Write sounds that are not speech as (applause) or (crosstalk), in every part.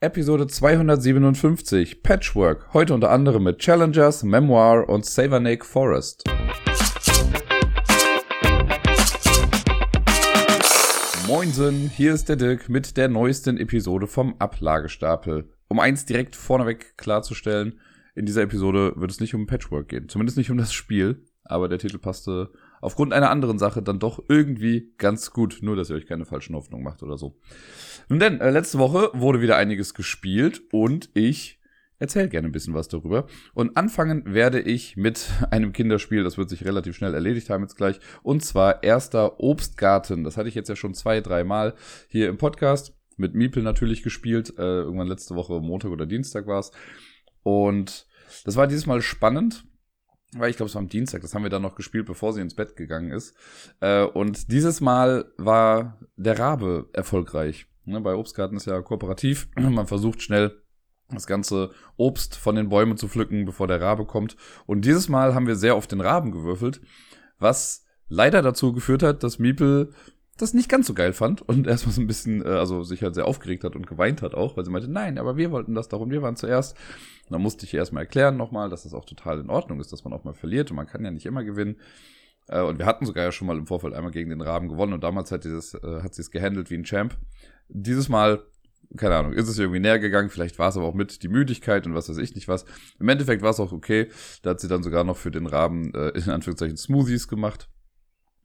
Episode 257 Patchwork, heute unter anderem mit Challengers, Memoir und Savernake Forest. Moinsen, hier ist der Dirk mit der neuesten Episode vom Ablagestapel. Um eins direkt vorneweg klarzustellen, in dieser Episode wird es nicht um Patchwork gehen, zumindest nicht um das Spiel, aber der Titel passte aufgrund einer anderen Sache dann doch irgendwie ganz gut, nur dass ihr euch keine falschen Hoffnungen macht oder so. Nun denn, äh, letzte Woche wurde wieder einiges gespielt und ich erzähle gerne ein bisschen was darüber. Und anfangen werde ich mit (laughs) einem Kinderspiel, das wird sich relativ schnell erledigt haben jetzt gleich, und zwar erster Obstgarten. Das hatte ich jetzt ja schon zwei, dreimal hier im Podcast. Mit Miepel natürlich gespielt. Äh, irgendwann letzte Woche, Montag oder Dienstag war es. Und das war dieses Mal spannend, weil ich glaube, es war am Dienstag, das haben wir dann noch gespielt, bevor sie ins Bett gegangen ist. Äh, und dieses Mal war der Rabe erfolgreich. Ne, bei Obstgarten ist ja kooperativ. (clears throat) Man versucht schnell das ganze Obst von den Bäumen zu pflücken, bevor der Rabe kommt. Und dieses Mal haben wir sehr auf den Raben gewürfelt, was leider dazu geführt hat, dass Miepel das nicht ganz so geil fand und (laughs) erstmal so ein bisschen, äh, also sich halt sehr aufgeregt hat und geweint hat auch, weil sie meinte, nein, aber wir wollten das doch und wir waren zuerst. Und dann musste ich ihr erstmal erklären nochmal, dass das auch total in Ordnung ist, dass man auch mal verliert und man kann ja nicht immer gewinnen. Äh, und wir hatten sogar ja schon mal im Vorfeld einmal gegen den Raben gewonnen und damals hat, dieses, äh, hat sie es gehandelt wie ein Champ. Dieses Mal, keine Ahnung, ist es irgendwie näher gegangen, vielleicht war es aber auch mit die Müdigkeit und was weiß ich nicht was. Im Endeffekt war es auch okay. Da hat sie dann sogar noch für den Raben äh, in Anführungszeichen Smoothies gemacht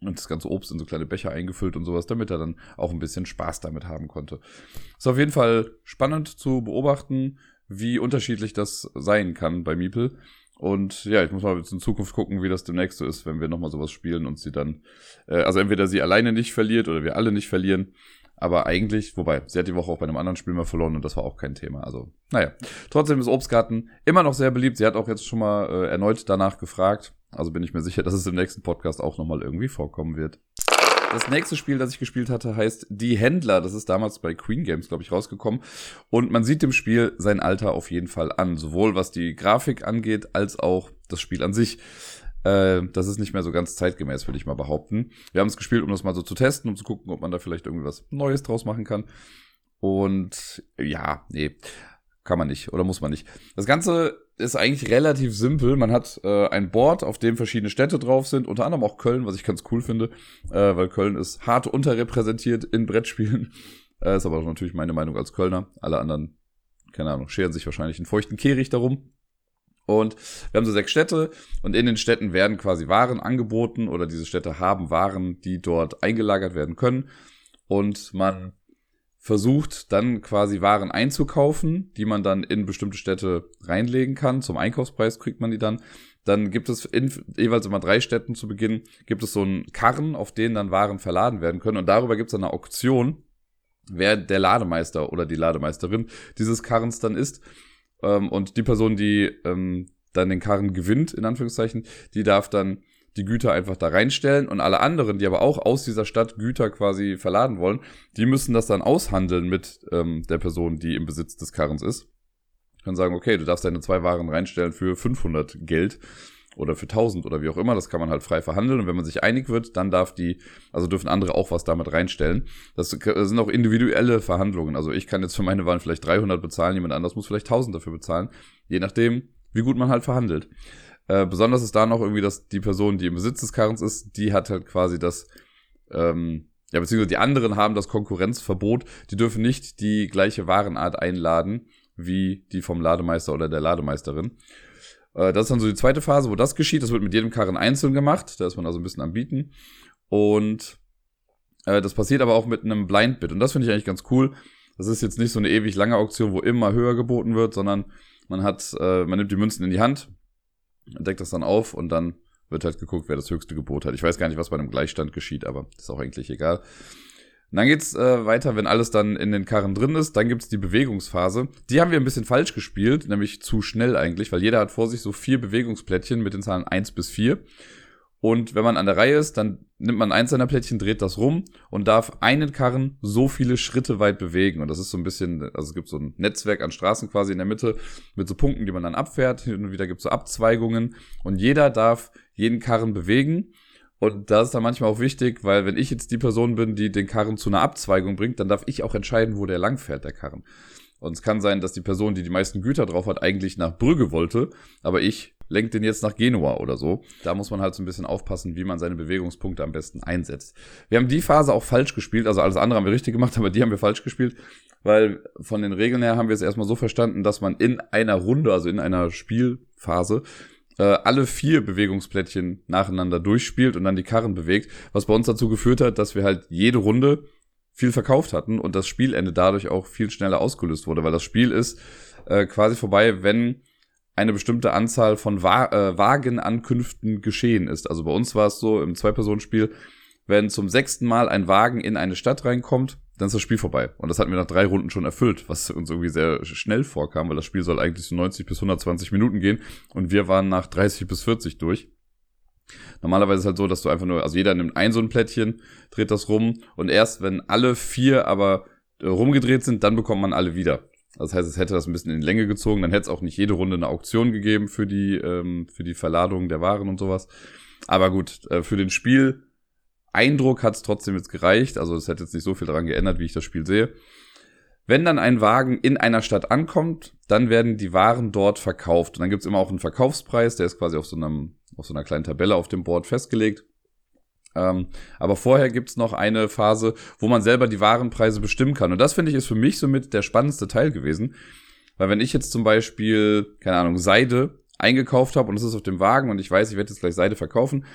und das ganze Obst in so kleine Becher eingefüllt und sowas, damit er dann auch ein bisschen Spaß damit haben konnte. Ist auf jeden Fall spannend zu beobachten, wie unterschiedlich das sein kann bei Miepel. Und ja, ich muss mal jetzt in Zukunft gucken, wie das demnächst so ist, wenn wir nochmal sowas spielen und sie dann, äh, also entweder sie alleine nicht verliert oder wir alle nicht verlieren. Aber eigentlich, wobei, sie hat die Woche auch bei einem anderen Spiel mal verloren und das war auch kein Thema. Also, naja. Trotzdem ist Obstgarten immer noch sehr beliebt. Sie hat auch jetzt schon mal äh, erneut danach gefragt. Also bin ich mir sicher, dass es im nächsten Podcast auch nochmal irgendwie vorkommen wird. Das nächste Spiel, das ich gespielt hatte, heißt Die Händler. Das ist damals bei Queen Games, glaube ich, rausgekommen. Und man sieht dem Spiel sein Alter auf jeden Fall an. Sowohl was die Grafik angeht, als auch das Spiel an sich. Äh, das ist nicht mehr so ganz zeitgemäß, würde ich mal behaupten. Wir haben es gespielt, um das mal so zu testen, um zu gucken, ob man da vielleicht irgendwie was Neues draus machen kann. Und ja, nee, kann man nicht oder muss man nicht. Das Ganze ist eigentlich relativ simpel. Man hat äh, ein Board, auf dem verschiedene Städte drauf sind, unter anderem auch Köln, was ich ganz cool finde, äh, weil Köln ist hart unterrepräsentiert in Brettspielen. (laughs) Äh, ist aber natürlich meine Meinung als Kölner. Alle anderen, keine Ahnung, scheren sich wahrscheinlich einen feuchten Kehricht darum. Und wir haben so sechs Städte und in den Städten werden quasi Waren angeboten oder diese Städte haben Waren, die dort eingelagert werden können. Und man versucht dann quasi Waren einzukaufen, die man dann in bestimmte Städte reinlegen kann. Zum Einkaufspreis kriegt man die dann. Dann gibt es in jeweils immer drei Städten zu Beginn, gibt es so einen Karren, auf denen dann Waren verladen werden können. Und darüber gibt es eine Auktion, wer der Lademeister oder die Lademeisterin dieses Karrens dann ist. Ähm, und die Person, die ähm, dann den Karren gewinnt, in Anführungszeichen, die darf dann die Güter einfach da reinstellen und alle anderen, die aber auch aus dieser Stadt Güter quasi verladen wollen, die müssen das dann aushandeln mit ähm, der Person, die im Besitz des Karrens ist. Können sagen, okay, du darfst deine zwei Waren reinstellen für 500 Geld oder für 1000 oder wie auch immer. Das kann man halt frei verhandeln. Und wenn man sich einig wird, dann darf die, also dürfen andere auch was damit reinstellen. Das sind auch individuelle Verhandlungen. Also ich kann jetzt für meine Waren vielleicht 300 bezahlen, jemand anders muss vielleicht 1000 dafür bezahlen. Je nachdem, wie gut man halt verhandelt. Äh, besonders ist da noch irgendwie, dass die Person, die im Besitz des Karrens ist, die hat halt quasi das, ähm, ja, beziehungsweise die anderen haben das Konkurrenzverbot. Die dürfen nicht die gleiche Warenart einladen wie die vom Lademeister oder der Lademeisterin. Äh, das ist dann so die zweite Phase, wo das geschieht. Das wird mit jedem Karren einzeln gemacht. Da ist man also ein bisschen am Bieten. Und äh, das passiert aber auch mit einem Blindbit. Und das finde ich eigentlich ganz cool. Das ist jetzt nicht so eine ewig lange Auktion, wo immer höher geboten wird, sondern man hat, äh, man nimmt die Münzen in die Hand, deckt das dann auf und dann wird halt geguckt, wer das höchste Gebot hat. Ich weiß gar nicht, was bei einem Gleichstand geschieht, aber ist auch eigentlich egal. Und dann geht's äh, weiter, wenn alles dann in den Karren drin ist. Dann gibt's die Bewegungsphase. Die haben wir ein bisschen falsch gespielt, nämlich zu schnell eigentlich, weil jeder hat vor sich so vier Bewegungsplättchen mit den Zahlen eins bis vier. Und wenn man an der Reihe ist, dann nimmt man eins seiner Plättchen, dreht das rum und darf einen Karren so viele Schritte weit bewegen. Und das ist so ein bisschen, also es gibt so ein Netzwerk an Straßen quasi in der Mitte mit so Punkten, die man dann abfährt. Hin und wieder gibt es so Abzweigungen. Und jeder darf jeden Karren bewegen. Und das ist dann manchmal auch wichtig, weil wenn ich jetzt die Person bin, die den Karren zu einer Abzweigung bringt, dann darf ich auch entscheiden, wo der lang fährt, der Karren. Und es kann sein, dass die Person, die die meisten Güter drauf hat, eigentlich nach Brügge wollte, aber ich lenke den jetzt nach Genua oder so. Da muss man halt so ein bisschen aufpassen, wie man seine Bewegungspunkte am besten einsetzt. Wir haben die Phase auch falsch gespielt, also alles andere haben wir richtig gemacht, (laughs) aber die haben wir falsch gespielt, weil von den Regeln her haben wir es erstmal so verstanden, dass man in einer Runde, also in einer Spielphase, äh, alle vier Bewegungsplättchen nacheinander durchspielt und dann die Karren bewegt, was bei uns dazu geführt hat, dass wir halt jede Runde viel verkauft hatten und das Spielende dadurch auch viel schneller ausgelöst wurde, weil das Spiel ist äh, quasi vorbei, wenn eine bestimmte Anzahl von Wa äh, Wagenankünften geschehen ist. Also bei uns war es so im Zwei-Personen-Spiel, wenn zum sechsten Mal ein Wagen in eine Stadt reinkommt, dann ist das Spiel vorbei. Und das hatten wir nach drei Runden schon erfüllt, was uns irgendwie sehr schnell vorkam, weil das Spiel soll eigentlich so 90 bis 120 Minuten gehen und wir waren nach 30 bis 40 durch. Normalerweise ist es halt so, dass du einfach nur, also jeder nimmt ein so ein Plättchen, dreht das rum und erst wenn alle vier aber äh, rumgedreht sind, dann bekommt man alle wieder. Das heißt, es hätte das ein bisschen in Länge gezogen, dann hätte es auch nicht jede Runde eine Auktion gegeben für die, ähm, für die Verladung der Waren und sowas. Aber gut, äh, für den Spiel Eindruck hat es trotzdem jetzt gereicht. Also es hätte jetzt nicht so viel daran geändert, wie ich das Spiel sehe. Wenn dann ein Wagen in einer Stadt ankommt, dann werden die Waren dort verkauft. Und dann gibt's immer auch einen Verkaufspreis, der ist quasi auf so, einem, auf so einer kleinen Tabelle auf dem Board festgelegt. Ähm, aber vorher gibt's noch eine Phase, wo man selber die Warenpreise bestimmen kann. Und das finde ich ist für mich somit der spannendste Teil gewesen. Weil wenn ich jetzt zum Beispiel, keine Ahnung, Seide eingekauft habe und es ist auf dem Wagen und ich weiß, ich werde jetzt gleich Seide verkaufen,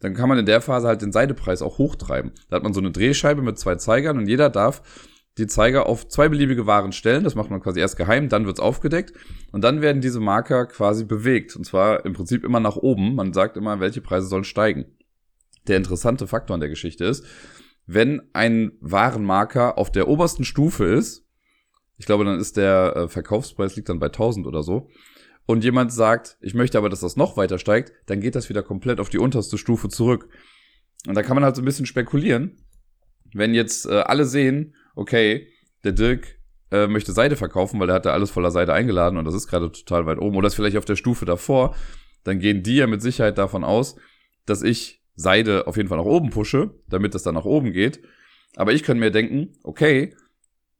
dann kann man in der Phase halt den Seidepreis auch hochtreiben. Da hat man so eine Drehscheibe mit zwei Zeigern und jeder darf die Zeiger auf zwei beliebige Waren stellen. Das macht man quasi erst geheim, dann wird's aufgedeckt und dann werden diese Marker quasi bewegt. Und zwar im Prinzip immer nach oben. Man sagt immer, welche Preise sollen steigen. Der interessante Faktor an der Geschichte ist, wenn ein Warenmarker auf der obersten Stufe ist, ich glaube, dann ist der äh, Verkaufspreis liegt dann bei 1000 oder so, und jemand sagt, ich möchte aber, dass das noch weiter steigt, dann geht das wieder komplett auf die unterste Stufe zurück. Und da kann man halt so ein bisschen spekulieren, wenn jetzt äh, alle sehen, okay, der Dirk äh, möchte Seide verkaufen, weil er hat da alles voller Seide eingeladen und das ist gerade total weit oben oder ist vielleicht auf der Stufe davor, dann gehen die ja mit Sicherheit davon aus, dass ich Seide auf jeden Fall nach oben pushe, damit das dann nach oben geht. Aber ich kann mir denken, okay,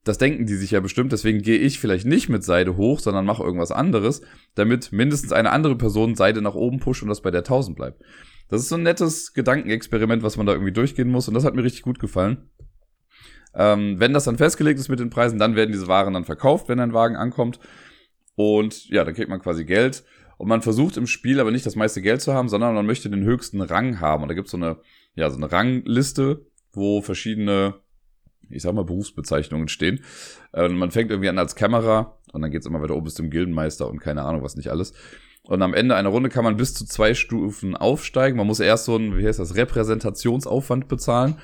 das denken die sich ja bestimmt, deswegen gehe ich vielleicht nicht mit Seide hoch, sondern mache irgendwas anderes, damit mindestens eine andere Person Seide nach oben pusht und das bei der 1000 bleibt. Das ist so ein nettes Gedankenexperiment, was man da irgendwie durchgehen muss und das hat mir richtig gut gefallen. Ähm, wenn das dann festgelegt ist mit den Preisen, dann werden diese Waren dann verkauft, wenn ein Wagen ankommt und ja, dann kriegt man quasi Geld und man versucht im Spiel aber nicht das meiste Geld zu haben, sondern man möchte den höchsten Rang haben und da gibt es so eine, ja, so eine Rangliste, wo verschiedene ich sag mal, Berufsbezeichnungen stehen. Äh, man fängt irgendwie an als Kämmerer und dann geht's immer weiter oben bis zum Gildenmeister und keine Ahnung, was nicht alles. Und am Ende einer Runde kann man bis zu zwei Stufen aufsteigen. Man muss erst so einen, wie heißt das, Repräsentationsaufwand bezahlen.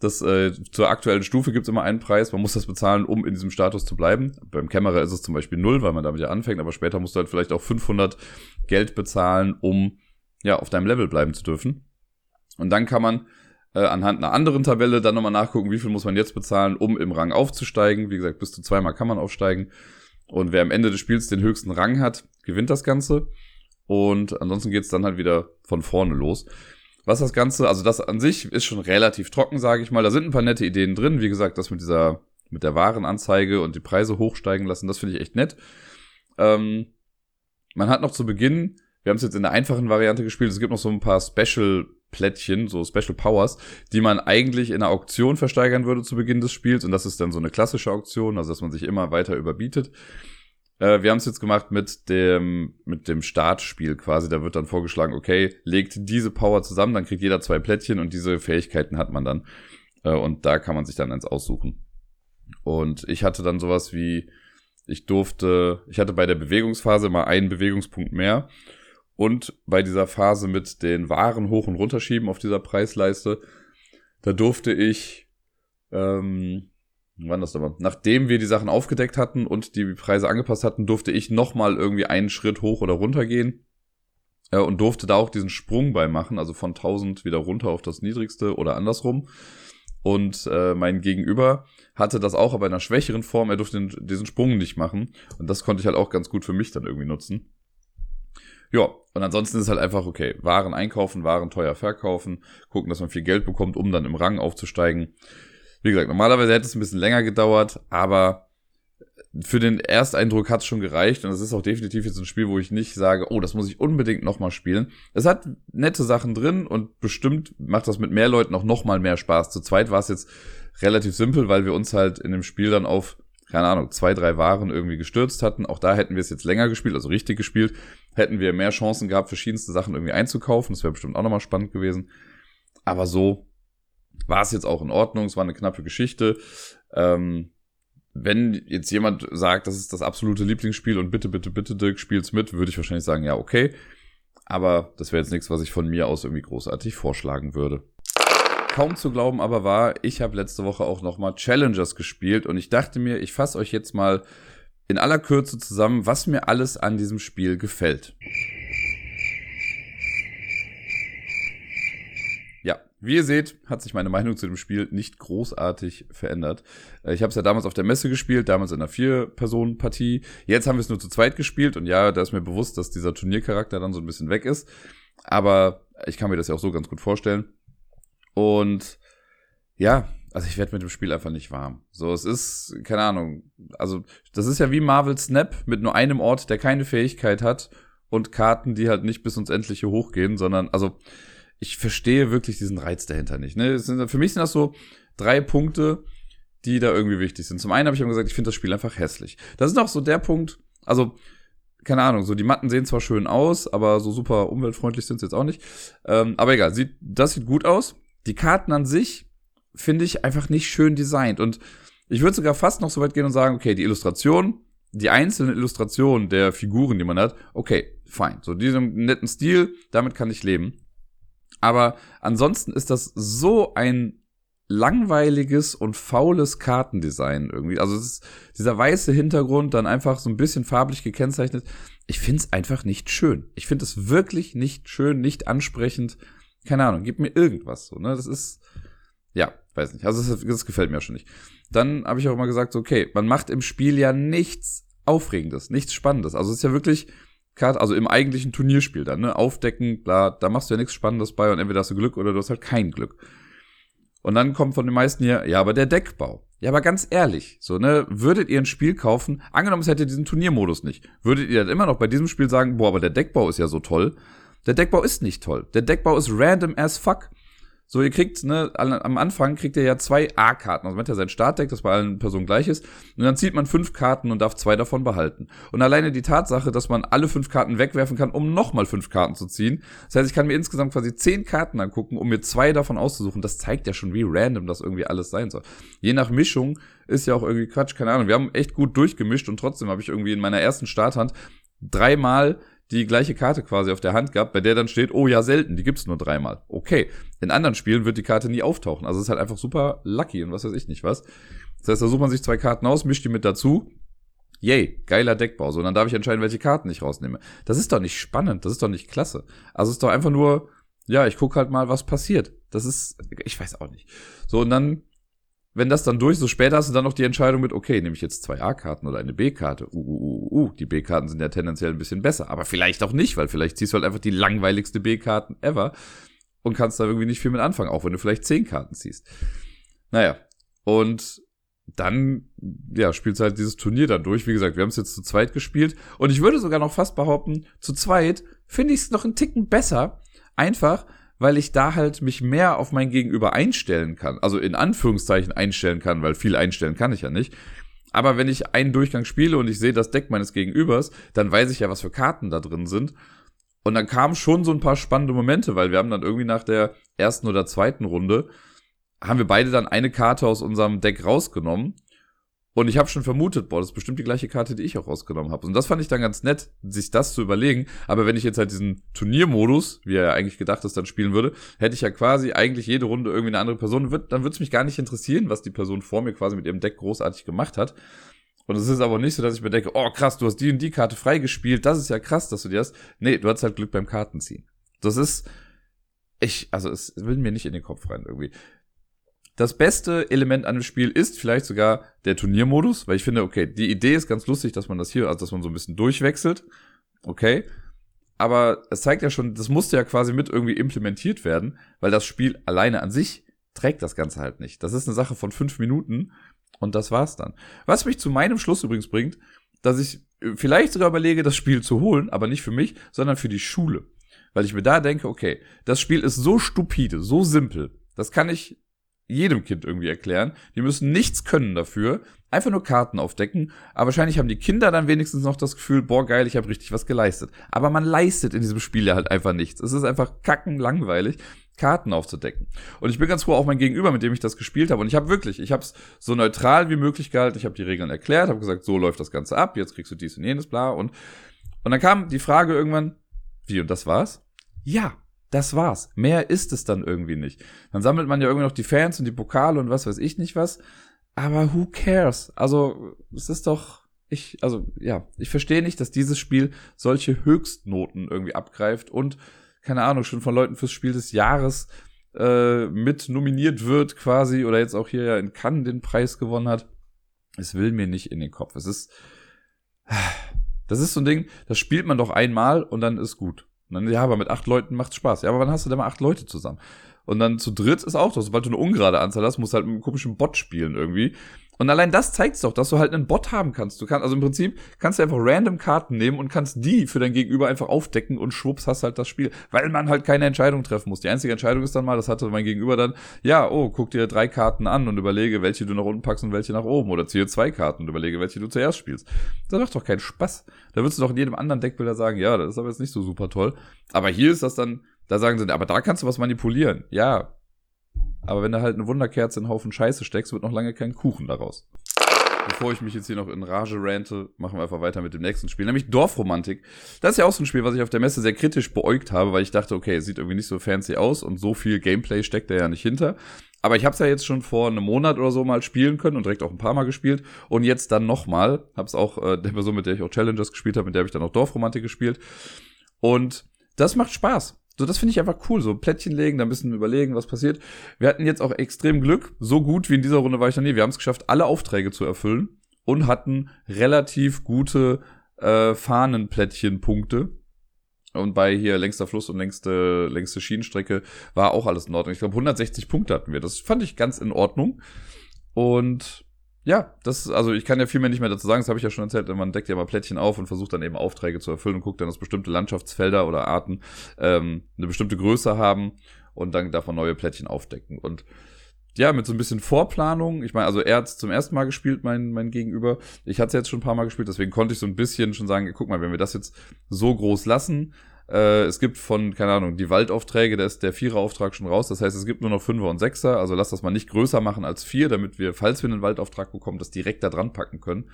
Das, äh, zur aktuellen Stufe gibt's immer einen Preis. Man muss das bezahlen, um in diesem Status zu bleiben. Beim Kämmerer ist es zum Beispiel null, weil man damit ja anfängt, aber später musst du halt vielleicht auch 500 Geld bezahlen, um ja auf deinem Level bleiben zu dürfen. Und dann kann man äh, anhand einer anderen Tabelle dann nochmal nachgucken, wie viel muss man jetzt bezahlen, um im Rang aufzusteigen. Wie gesagt, bis zu zweimal kann man aufsteigen. Und wer am Ende des Spiels den höchsten Rang hat, gewinnt das Ganze. Und ansonsten geht's dann halt wieder von vorne los. Was das Ganze, also das an sich ist schon relativ trocken, sage ich mal. Da sind ein paar nette Ideen drin. Wie gesagt, das mit dieser, mit der Warenanzeige und die Preise hochsteigen lassen, das finde ich echt nett. Ähm, man hat noch zu Beginn, wir haben es jetzt in der einfachen Variante gespielt, es gibt noch so ein paar Special Plättchen, so Special Powers, die man eigentlich in einer Auktion versteigern würde zu Beginn des Spiels. Und das ist dann so eine klassische Auktion, also dass man sich immer weiter überbietet. Äh, wir haben es jetzt gemacht mit dem, mit dem Startspiel quasi. Da wird dann vorgeschlagen, okay, legt diese Power zusammen, dann kriegt jeder zwei Plättchen und diese Fähigkeiten hat man dann. Äh, und da kann man sich dann eins aussuchen. Und ich hatte dann sowas wie, ich durfte, ich hatte bei der Bewegungsphase mal einen Bewegungspunkt mehr und bei dieser Phase mit den Waren hoch und runter schieben auf dieser Preisleiste, da durfte ich, ähm, wann das aber, nachdem wir die Sachen aufgedeckt hatten und die Preise angepasst hatten, durfte ich nochmal irgendwie einen Schritt hoch oder runter gehen äh, und durfte da auch diesen Sprung bei machen, also von 1000 wieder runter auf das niedrigste oder andersrum. Und äh, mein Gegenüber hatte das auch, aber in einer schwächeren Form. Er durfte den, diesen Sprung nicht machen. Und das konnte ich halt auch ganz gut für mich dann irgendwie nutzen. Ja, und ansonsten ist es halt einfach, okay, Waren einkaufen, Waren teuer verkaufen, gucken, dass man viel Geld bekommt, um dann im Rang aufzusteigen. Wie gesagt, normalerweise hätte es ein bisschen länger gedauert, aber für den Ersteindruck hat es schon gereicht und es ist auch definitiv jetzt ein Spiel, wo ich nicht sage, oh, das muss ich unbedingt nochmal spielen. Es hat nette Sachen drin und bestimmt macht das mit mehr Leuten auch nochmal mehr Spaß. Zu zweit war es jetzt relativ simpel, weil wir uns halt in dem Spiel dann auf, keine Ahnung, zwei, drei Waren irgendwie gestürzt hatten. Auch da hätten wir es jetzt länger gespielt, also richtig gespielt, hätten wir mehr Chancen gehabt, verschiedenste Sachen irgendwie einzukaufen. Das wäre bestimmt auch nochmal spannend gewesen. Aber so war es jetzt auch in Ordnung. Es war eine knappe Geschichte. Ähm, wenn jetzt jemand sagt, das ist das absolute Lieblingsspiel und bitte, bitte, bitte, Dirk, spiel's mit, würde ich wahrscheinlich sagen, ja, okay. Aber das wäre jetzt nichts, was ich von mir aus irgendwie großartig vorschlagen würde. Kaum zu glauben aber war, ich habe letzte Woche auch nochmal Challengers gespielt und ich dachte mir, ich fasse euch jetzt mal in aller Kürze zusammen, was mir alles an diesem Spiel gefällt. Wie ihr seht, hat sich meine Meinung zu dem Spiel nicht großartig verändert. Äh, ich habe es ja damals auf der Messe gespielt, damals in einer Vier-Personen-Partie. Jetzt haben wir es nur zu zweit gespielt und ja, da ist mir bewusst, dass dieser Turniercharakter dann so ein bisschen weg ist. Aber ich kann mir das ja auch so ganz gut vorstellen. Und ja, also ich werde mit dem Spiel einfach nicht warm. So, es ist, keine Ahnung, also das ist ja wie Marvel Snap mit nur einem Ort, der keine Fähigkeit hat und Karten, die halt nicht bis ins Endliche hochgehen, sondern, also ich verstehe wirklich diesen Reiz dahinter nicht. Ne? Sind, für mich sind das so drei Punkte, die da irgendwie wichtig sind. Zum einen habe ich immer gesagt, ich finde das Spiel einfach hässlich. Das ist auch so der Punkt, also keine Ahnung, so die Matten sehen zwar schön aus, aber so super umweltfreundlich sind sie jetzt auch nicht. Ähm, aber egal, sieht, das sieht gut aus. Die Karten an sich finde ich einfach nicht schön designt. Und ich würde sogar fast noch so weit gehen und sagen, okay, die Illustration, die einzelnen Illustrationen der Figuren, die man hat, okay, fein. So diesem netten Stil, damit kann ich leben. Aber ansonsten ist das so ein langweiliges und faules Kartendesign irgendwie. Also es ist dieser weiße Hintergrund dann einfach so ein bisschen farblich gekennzeichnet. Ich finde es einfach nicht schön. Ich finde es wirklich nicht schön, nicht ansprechend. Keine Ahnung, gib mir irgendwas so, ne? Das ist ja, weiß nicht. Also das, das gefällt mir schon nicht. Dann habe ich auch immer gesagt, so, okay, man macht im Spiel ja nichts Aufregendes, nichts Spannendes. Also es ist ja wirklich Karte, also im eigentlichen Turnierspiel dann, ne? Aufdecken, bla, da machst du ja nichts Spannendes bei und entweder hast du Glück oder du hast halt kein Glück. Und dann kommt von den meisten hier, ja, aber der Deckbau. Ja, aber ganz ehrlich, so, ne, würdet ihr ein Spiel kaufen, angenommen es hätte diesen Turniermodus nicht, würdet ihr dann immer noch bei diesem Spiel sagen, boah, aber der Deckbau ist ja so toll. Der Deckbau ist nicht toll. Der Deckbau ist random as fuck. So, ihr kriegt, ne, am Anfang kriegt ihr ja zwei A-Karten. Also man hat ja sein Startdeck, das bei allen Personen gleich ist. Und dann zieht man fünf Karten und darf zwei davon behalten. Und alleine die Tatsache, dass man alle fünf Karten wegwerfen kann, um nochmal fünf Karten zu ziehen. Das heißt, ich kann mir insgesamt quasi zehn Karten angucken, um mir zwei davon auszusuchen. Das zeigt ja schon, wie random das irgendwie alles sein soll. Je nach Mischung ist ja auch irgendwie Quatsch, keine Ahnung. Wir haben echt gut durchgemischt und trotzdem habe ich irgendwie in meiner ersten Starthand dreimal die gleiche Karte quasi auf der Hand gehabt, bei der dann steht, oh ja, selten, die gibt's nur dreimal. Okay. In anderen Spielen wird die Karte nie auftauchen. Also es ist halt einfach super lucky und was weiß ich nicht was. Das heißt, da sucht man sich zwei Karten aus, mischt die mit dazu. Yay, geiler Deckbau. So, und dann darf ich entscheiden, welche Karten ich rausnehme. Das ist doch nicht spannend, das ist doch nicht klasse. Also es ist doch einfach nur, ja, ich guck halt mal, was passiert. Das ist, ich weiß auch nicht. So, und dann wenn das dann durch, so später hast du dann noch die Entscheidung mit, okay, nehme ich jetzt zwei A-Karten oder eine B-Karte. Uh, uh, uh, uh, die B-Karten sind ja tendenziell ein bisschen besser, aber vielleicht auch nicht, weil vielleicht ziehst du halt einfach die langweiligste B-Karten ever und kannst da irgendwie nicht viel mit anfangen, auch wenn du vielleicht zehn Karten ziehst. Naja, und dann, ja, spielst du halt dieses Turnier dann durch. Wie gesagt, wir haben es jetzt zu zweit gespielt und ich würde sogar noch fast behaupten, zu zweit finde ich es noch einen Ticken besser, einfach, weil ich da halt mich mehr auf mein Gegenüber einstellen kann. Also in Anführungszeichen einstellen kann, weil viel einstellen kann ich ja nicht. Aber wenn ich einen Durchgang spiele und ich sehe das Deck meines Gegenübers, dann weiß ich ja, was für Karten da drin sind. Und dann kamen schon so ein paar spannende Momente, weil wir haben dann irgendwie nach der ersten oder zweiten Runde, haben wir beide dann eine Karte aus unserem Deck rausgenommen und ich habe schon vermutet, boah, das ist bestimmt die gleiche Karte, die ich auch rausgenommen habe. Und das fand ich dann ganz nett, sich das zu überlegen. Aber wenn ich jetzt halt diesen Turniermodus, wie er ja eigentlich gedacht ist, dann spielen würde, hätte ich ja quasi eigentlich jede Runde irgendwie eine andere Person. Dann würde es mich gar nicht interessieren, was die Person vor mir quasi mit ihrem Deck großartig gemacht hat. Und es ist aber nicht so, dass ich mir denke, oh krass, du hast die und die Karte freigespielt, das ist ja krass, dass du die hast. Nee, du hast halt Glück beim Kartenziehen. Das ist, ich, also es will mir nicht in den Kopf rein irgendwie. Das beste Element an dem Spiel ist vielleicht sogar der Turniermodus, weil ich finde, okay, die Idee ist ganz lustig, dass man das hier, also dass man so ein bisschen durchwechselt. Okay. Aber es zeigt ja schon, das musste ja quasi mit irgendwie implementiert werden, weil das Spiel alleine an sich trägt das Ganze halt nicht. Das ist eine Sache von fünf Minuten Und das war's dann. Was mich zu meinem Schluss übrigens bringt, dass ich vielleicht sogar überlege, das Spiel zu holen, aber nicht für mich, sondern für die Schule. Weil ich mir da denke, okay, das Spiel ist so stupide, so simpel, das kann ich jedem Kind irgendwie erklären. Die müssen nichts können dafür, einfach nur Karten aufdecken. Aber wahrscheinlich haben die Kinder dann wenigstens noch das Gefühl, boah, geil, ich habe richtig was geleistet. Aber man leistet in diesem Spiel ja halt einfach nichts. Es ist einfach kacken langweilig. Karten aufzudecken. Und ich bin ganz froh, auch mein Gegenüber, mit dem ich das gespielt habe. Und ich habe wirklich, ich habe es so neutral wie möglich gehalten. Ich habe die Regeln erklärt, habe gesagt, so läuft das Ganze ab. Jetzt kriegst du dies und jenes, bla. Und und dann kam die Frage irgendwann, wie und das war's? Ja, das war's. Mehr ist es dann irgendwie nicht. Dann sammelt man ja irgendwie noch die Fans und die Pokale und was weiß ich nicht was. Aber who cares? Also, es ist doch, ich, also, ja, ich verstehe nicht, dass dieses Spiel solche Höchstnoten irgendwie abgreift und, keine Ahnung, schon von Leuten fürs Spiel des Jahres äh, mit nominiert wird quasi oder jetzt auch hier ja in Cannes den Preis gewonnen hat. Es will mir nicht in den Kopf. Es ist, das ist so ein Ding, das spielt man doch einmal und dann ist gut. Dann, ja, aber mit acht Leuten macht's Spaß. Ja, aber wann hast du denn mal acht Leute zusammen? Und dann zu dritt ist auch so, sobald du eine ungerade Anzahl hast, musst du halt mit einem komischen Bot spielen irgendwie. Und allein das zeigt's doch, dass du halt einen Bot haben kannst. Du kannst, also im Prinzip kannst du einfach random Karten nehmen und kannst die für dein Gegenüber einfach aufdecken und schwupps hast halt das Spiel. Weil man halt keine Entscheidung treffen muss. Die einzige Entscheidung ist dann mal, das hatte mein Gegenüber dann, ja, oh, guck dir drei Karten an und überlege, welche du nach unten packst und welche nach oben. Oder ziehe zwei Karten und überlege, welche du zuerst spielst. Das macht doch keinen Spaß. Da würdest du doch in jedem anderen Deckbilder sagen, ja, das ist aber jetzt nicht so super toll. Aber hier ist das dann, da sagen sie, aber da kannst du was manipulieren. Ja. Aber wenn du halt eine Wunderkerze in einen Haufen Scheiße steckst, wird noch lange kein Kuchen daraus bevor ich mich jetzt hier noch in Rage rante, machen wir einfach weiter mit dem nächsten Spiel, nämlich Dorfromantik. Das ist ja auch so ein Spiel, was ich auf der Messe sehr kritisch beäugt habe, weil ich dachte, okay, es sieht irgendwie nicht so fancy aus und so viel Gameplay steckt da ja nicht hinter. Aber ich habe es ja jetzt schon vor einem Monat oder so mal spielen können und direkt auch ein paar Mal gespielt und jetzt dann nochmal. Habe es auch äh, der Person, mit der ich auch Challengers gespielt habe, mit der habe ich dann auch Dorfromantik gespielt und das macht Spaß. So, das finde ich einfach cool. So Plättchen legen, dann ein bisschen überlegen, was passiert. Wir hatten jetzt auch extrem Glück. So gut wie in dieser Runde war ich noch nie. Wir haben es geschafft, alle Aufträge zu erfüllen und hatten relativ gute äh, Fahnenplättchen-Punkte. Und bei hier längster Fluss und längste, längste Schienenstrecke war auch alles in Ordnung. Ich glaube, 160 Punkte hatten wir. Das fand ich ganz in Ordnung. Und ja, das, also ich kann ja viel mehr nicht mehr dazu sagen, das habe ich ja schon erzählt, man deckt ja mal Plättchen auf und versucht dann eben Aufträge zu erfüllen und guckt dann, dass bestimmte Landschaftsfelder oder Arten ähm, eine bestimmte Größe haben und dann davon neue Plättchen aufdecken. Und ja, mit so ein bisschen Vorplanung. Ich meine, also er hat zum ersten Mal gespielt, mein, mein Gegenüber. Ich hatte es jetzt schon ein paar Mal gespielt, deswegen konnte ich so ein bisschen schon sagen, guck mal, wenn wir das jetzt so groß lassen, äh, es gibt von, keine Ahnung, die Waldaufträge, da ist der Viererauftrag schon raus. Das heißt, es gibt nur noch Fünfer und Sechser. Also lass das mal nicht größer machen als vier, damit wir, falls wir einen Waldauftrag bekommen, das direkt da dran packen können.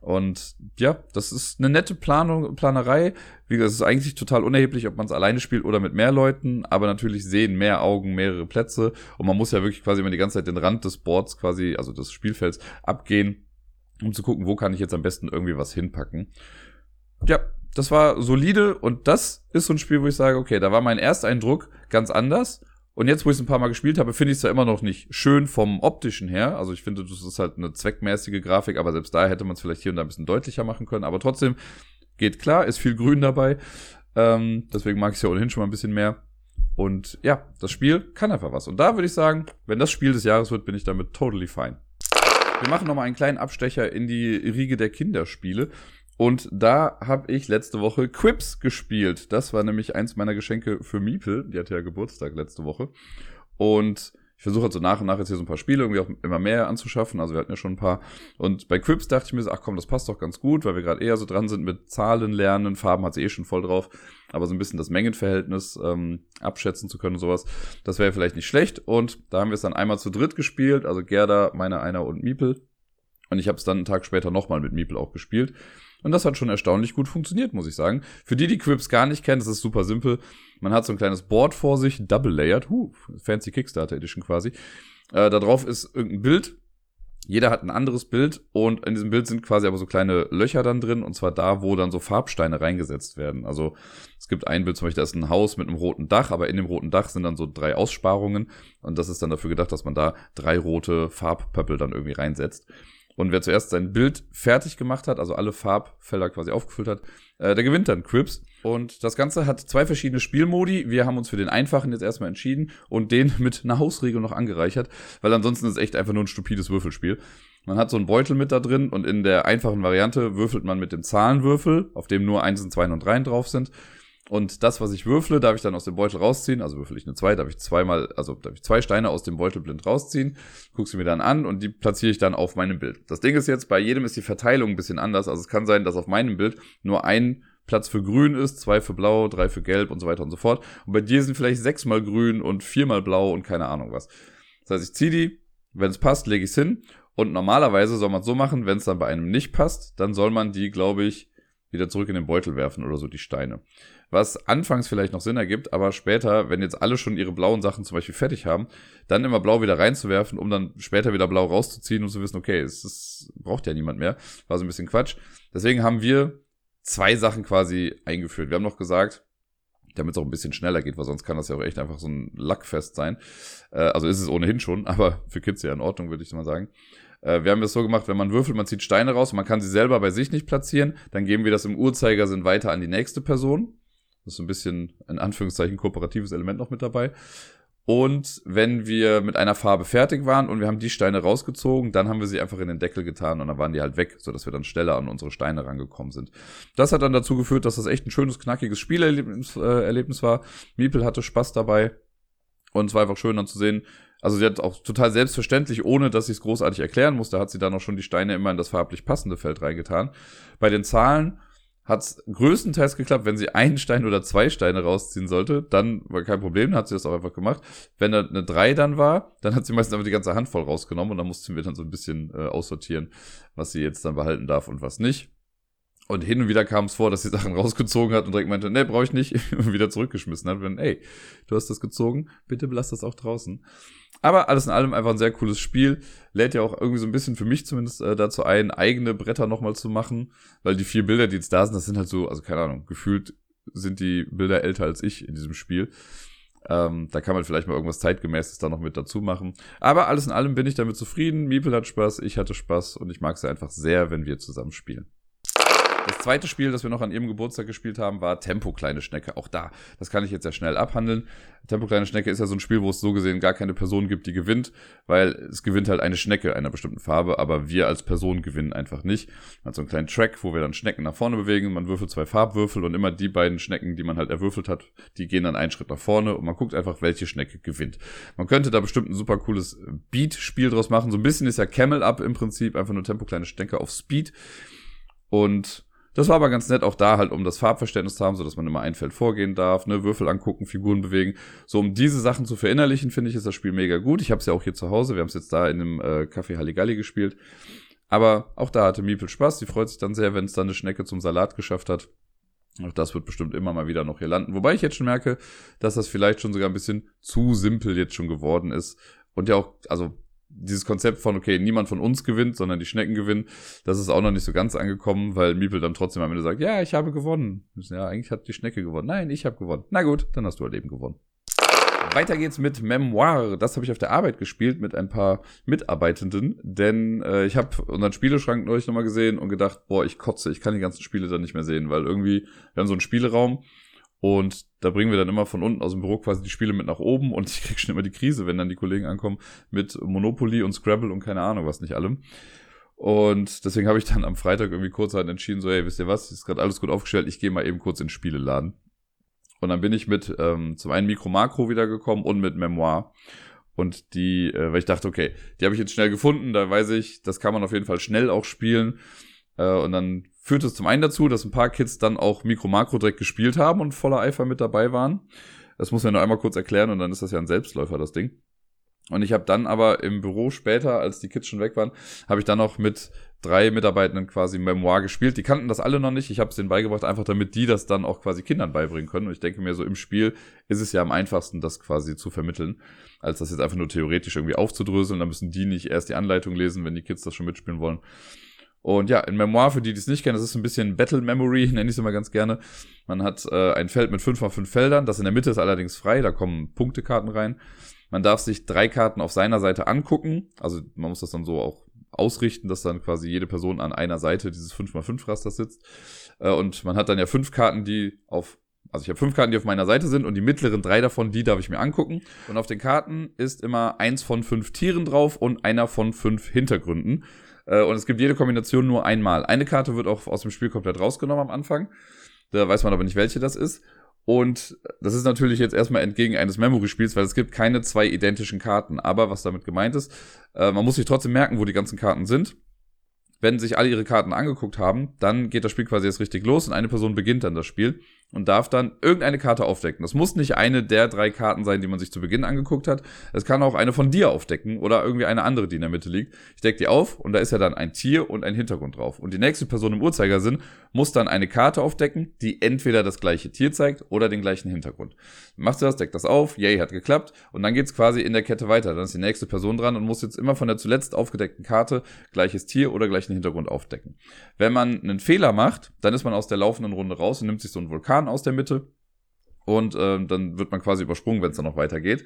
Und ja, das ist eine nette Planung, Planerei. Wie gesagt, es ist eigentlich total unerheblich, ob man es alleine spielt oder mit mehr Leuten, aber natürlich sehen mehr Augen mehrere Plätze und man muss ja wirklich quasi immer die ganze Zeit den Rand des Boards quasi, also des Spielfelds, abgehen, um zu gucken, wo kann ich jetzt am besten irgendwie was hinpacken. Ja, das war solide und das ist so ein Spiel, wo ich sage, okay, da war mein Ersteindruck ganz anders. Und jetzt, wo ich es ein paar Mal gespielt habe, finde ich es ja immer noch nicht schön vom optischen her. Also ich finde, das ist halt eine zweckmäßige Grafik, aber selbst da hätte man es vielleicht hier und da ein bisschen deutlicher machen können. Aber trotzdem geht klar, ist viel Grün dabei. Ähm, deswegen mag ich es ja ohnehin schon mal ein bisschen mehr. Und ja, das Spiel kann einfach was. Und da würde ich sagen, wenn das Spiel des Jahres wird, bin ich damit totally fine. Wir machen nochmal einen kleinen Abstecher in die Riege der Kinderspiele. Und da habe ich letzte Woche Quips gespielt. Das war nämlich eins meiner Geschenke für Miepel. Die hatte ja Geburtstag letzte Woche. Und ich versuche halt so nach und nach jetzt hier so ein paar Spiele irgendwie auch immer mehr anzuschaffen. Also wir hatten ja schon ein paar. Und bei Quips dachte ich mir so, ach komm, das passt doch ganz gut, weil wir gerade eher so dran sind mit Zahlen lernen. Farben hat sie eh schon voll drauf. Aber so ein bisschen das Mengenverhältnis ähm, abschätzen zu können und sowas, das wäre vielleicht nicht schlecht. Und da haben wir es dann einmal zu dritt gespielt. Also Gerda, meiner einer und Miepel. Und ich habe es dann einen Tag später nochmal mit Miepel auch gespielt. Und das hat schon erstaunlich gut funktioniert, muss ich sagen. Für die, die Quips gar nicht kennen, das ist super simpel. Man hat so ein kleines Board vor sich, double layered, huh, fancy Kickstarter Edition quasi. Äh, da drauf ist irgendein Bild. Jeder hat ein anderes Bild und in diesem Bild sind quasi aber so kleine Löcher dann drin und zwar da, wo dann so Farbsteine reingesetzt werden. Also es gibt ein Bild zum Beispiel, da ist ein Haus mit einem roten Dach, aber in dem roten Dach sind dann so drei Aussparungen und das ist dann dafür gedacht, dass man da drei rote Farbpöppel dann irgendwie reinsetzt. Und wer zuerst sein Bild fertig gemacht hat, also alle Farbfelder quasi aufgefüllt hat, äh, der gewinnt dann Quips. Und das Ganze hat zwei verschiedene Spielmodi. Wir haben uns für den einfachen jetzt erstmal entschieden und den (laughs) mit einer Hausregel noch angereichert, weil ansonsten ist es echt einfach nur ein stupides Würfelspiel. Man hat so einen Beutel mit da drin und in der einfachen Variante würfelt man mit dem Zahlenwürfel, auf dem nur Einsen, Zweien und Dreien drauf sind. Und das, was ich würfle, darf ich dann aus dem Beutel rausziehen. Also würfel ich eine 2, darf ich zweimal, also darf ich zwei Steine aus dem Beutel blind rausziehen, guck sie mir dann an und die platziere ich dann auf meinem Bild. Das Ding ist jetzt, bei jedem ist die Verteilung ein bisschen anders. Also es kann sein, dass auf meinem Bild nur ein Platz für grün ist, zwei für blau, drei für gelb und so weiter und so fort. Und bei dir sind vielleicht sechsmal grün und viermal blau und keine Ahnung was. Das heißt, ich ziehe die, wenn es passt, lege ich es hin. Und normalerweise soll man es so machen, wenn es dann bei einem nicht passt, dann soll man die, glaube ich, wieder zurück in den Beutel werfen oder so, die Steine. Was anfangs vielleicht noch Sinn ergibt, aber später, wenn jetzt alle schon ihre blauen Sachen zum Beispiel fertig haben, dann immer blau wieder reinzuwerfen, um dann später wieder blau rauszuziehen und zu wissen, okay, es ist, braucht ja niemand mehr. War so ein bisschen Quatsch. Deswegen haben wir zwei Sachen quasi eingeführt. Wir haben noch gesagt, damit es auch ein bisschen schneller geht, weil sonst kann das ja auch echt einfach so ein Lackfest sein. Äh, also ist es ohnehin schon, (laughs) aber für Kids ja in Ordnung, würde ich mal sagen. Äh, wir haben das so gemacht, wenn man würfelt, man zieht Steine raus, man kann sie selber bei sich nicht platzieren, dann geben wir das im Uhrzeigersinn weiter an die nächste Person. Das ist so ein bisschen, in Anführungszeichen, kooperatives Element noch mit dabei. Und wenn wir mit einer Farbe fertig waren und wir haben die Steine rausgezogen, dann haben wir sie einfach in den Deckel getan und dann waren die halt weg, sodass wir dann schneller an unsere Steine rangekommen sind. Das hat dann dazu geführt, dass das echt ein schönes, knackiges Spielerlebnis äh, Erlebnis war. Miepel hatte Spaß dabei und es war einfach schön dann zu sehen, also sie hat auch total selbstverständlich, ohne dass sie es großartig erklären musste, hat sie dann auch schon die Steine immer in das farblich passende Feld reingetan. Bei den Zahlen hat es größtenteils geklappt, wenn sie einen Stein oder zwei Steine rausziehen sollte, dann war kein Problem, dann hat sie das auch einfach gemacht. Wenn da eine drei dann war, dann hat sie meistens einfach die ganze Handvoll rausgenommen und dann mussten wir dann so ein bisschen äh, aussortieren, was sie jetzt dann behalten darf und was nicht. Und hin und wieder kam es vor, dass sie (laughs) Sachen rausgezogen hat und direkt meinte, nee, brauche ich nicht, (laughs) und wieder zurückgeschmissen hat. Wenn, ey, du hast das gezogen, bitte belass das auch draußen. Aber alles in allem einfach ein sehr cooles Spiel. Lädt ja auch irgendwie so ein bisschen für mich zumindest äh, dazu ein, eigene Bretter nochmal zu machen. Weil die vier Bilder, die jetzt da sind, das sind halt so, also keine Ahnung, gefühlt sind die Bilder älter als ich in diesem Spiel. Ähm, da kann man vielleicht mal irgendwas zeitgemäßes da noch mit dazu machen. Aber alles in allem bin ich damit zufrieden. Miepel hat Spaß, ich hatte Spaß und ich mag sie einfach sehr, wenn wir zusammen spielen. Das zweite Spiel, das wir noch an ihrem Geburtstag gespielt haben, war Tempo Kleine Schnecke. Auch da, das kann ich jetzt ja schnell abhandeln. Tempo Kleine Schnecke ist ja so ein Spiel, wo es so gesehen gar keine Person gibt, die gewinnt, weil es gewinnt halt eine Schnecke einer bestimmten Farbe, aber wir als Person gewinnen einfach nicht. Man hat so einen kleinen Track, wo wir dann Schnecken nach vorne bewegen, man würfelt zwei Farbwürfel und immer die beiden Schnecken, die man halt erwürfelt hat, die gehen dann einen Schritt nach vorne und man guckt einfach, welche Schnecke gewinnt. Man könnte da bestimmt ein super cooles Beat-Spiel draus machen. So ein bisschen ist ja Camel Up im Prinzip, einfach nur Tempo Kleine Schnecke auf Speed. Und das war aber ganz nett, auch da halt, um das Farbverständnis zu haben, so dass man immer ein Feld vorgehen darf, ne, Würfel angucken, Figuren bewegen. So, um diese Sachen zu verinnerlichen, finde ich, ist das Spiel mega gut. Ich habe es ja auch hier zu Hause, wir haben es jetzt da in dem äh, Café Halligalli gespielt. Aber auch da hatte Miepel Spaß, sie freut sich dann sehr, wenn es dann eine Schnecke zum Salat geschafft hat. Auch das wird bestimmt immer mal wieder noch hier landen. Wobei ich jetzt schon merke, dass das vielleicht schon sogar ein bisschen zu simpel jetzt schon geworden ist. Und ja auch, also dieses Konzept von, okay, niemand von uns gewinnt, sondern die Schnecken gewinnen, das ist auch noch nicht so ganz angekommen, weil Miepel dann trotzdem am Ende sagt, ja, ich habe gewonnen. Ja, eigentlich hat die Schnecke gewonnen. Nein, ich habe gewonnen. Na gut, dann hast du halt eben gewonnen. Weiter geht's mit Memoir. Das habe ich auf der Arbeit gespielt mit ein paar Mitarbeitenden, denn äh, ich habe unseren Spieleschrank neulich nochmal gesehen und gedacht, boah, ich kotze, ich kann die ganzen Spiele dann nicht mehr sehen, weil irgendwie, wir haben so einen Spieleraum und da bringen wir dann immer von unten aus dem Büro quasi die Spiele mit nach oben und ich krieg schon immer die Krise, wenn dann die Kollegen ankommen mit Monopoly und Scrabble und keine Ahnung was nicht allem. Und deswegen habe ich dann am Freitag irgendwie kurzerhand entschieden, so, hey, wisst ihr was, ist gerade alles gut aufgestellt, ich gehe mal eben kurz in den Spieleladen. Und dann bin ich mit ähm, zum einen Mikro Makro wiedergekommen und mit Memoir. Und die, äh, weil ich dachte, okay, die habe ich jetzt schnell gefunden, da weiß ich, das kann man auf jeden Fall schnell auch spielen. Äh, und dann führt es zum einen dazu, dass ein paar Kids dann auch Mikro Makro direkt gespielt haben und voller Eifer mit dabei waren. Das muss man nur einmal kurz erklären und dann ist das ja ein Selbstläufer, das Ding. Und ich habe dann aber im Büro später, als die Kids schon weg waren, habe ich dann noch mit drei Mitarbeitenden quasi Memoir gespielt. Die kannten das alle noch nicht. Ich habe es denen beigebracht, einfach damit die das dann auch quasi Kindern beibringen können. Und ich denke mir, so im Spiel ist es ja am einfachsten, das quasi zu vermitteln, als das jetzt einfach nur theoretisch irgendwie aufzudröseln. Da müssen die nicht erst die Anleitung lesen, wenn die Kids das schon mitspielen wollen. Und ja, in Memoir, für die, die es nicht kennen, das ist ein bisschen Battle Memory, (laughs) nenne ich es immer ganz gerne. Man hat äh, ein Feld mit 5 x 5 Feldern, das in der Mitte ist allerdings frei, da kommen Punktekarten rein. Man darf sich drei Karten auf seiner Seite angucken, also man muss das dann so auch ausrichten, dass dann quasi jede Person an einer Seite dieses 5 x 5 Rasters sitzt. Äh, und man hat dann ja fünf Karten, die auf also ich habe fünf Karten, die auf meiner Seite sind und die mittleren drei davon, die darf ich mir angucken. Und auf den Karten ist immer eins von fünf Tieren drauf und einer von fünf Hintergründen. Äh, und es gibt jede Kombination nur einmal. Eine Karte wird auch aus dem Spiel komplett rausgenommen am Anfang. Da weiß man aber nicht, welche das ist. Und das ist natürlich jetzt erstmal entgegen eines Memory-Spiels, weil es gibt keine zwei identischen Karten. Aber was damit gemeint ist, äh, man muss sich trotzdem merken, wo die ganzen Karten sind wenn sich alle ihre Karten angeguckt haben, dann geht das Spiel quasi jetzt richtig los und eine Person beginnt dann das Spiel und darf dann irgendeine Karte aufdecken. Das muss nicht eine der drei Karten sein, die man sich zu Beginn angeguckt hat. Es kann auch eine von dir aufdecken oder irgendwie eine andere, die in der Mitte liegt. Ich decke die auf und da ist ja dann ein Tier und ein Hintergrund drauf. Und die nächste Person im Uhrzeigersinn muss dann eine Karte aufdecken, die entweder das gleiche Tier zeigt oder den gleichen Hintergrund. Macht sie das, deckt das auf, yay, hat geklappt und dann geht's quasi in der Kette weiter. Dann ist die nächste Person dran und muss jetzt immer von der zuletzt aufgedeckten Karte gleiches Tier oder gleichen Hintergrund aufdecken. Wenn man einen Fehler macht, dann ist man aus der laufenden Runde raus und nimmt sich so einen Vulkan aus der Mitte und äh, dann wird man quasi übersprungen, wenn es dann noch weitergeht.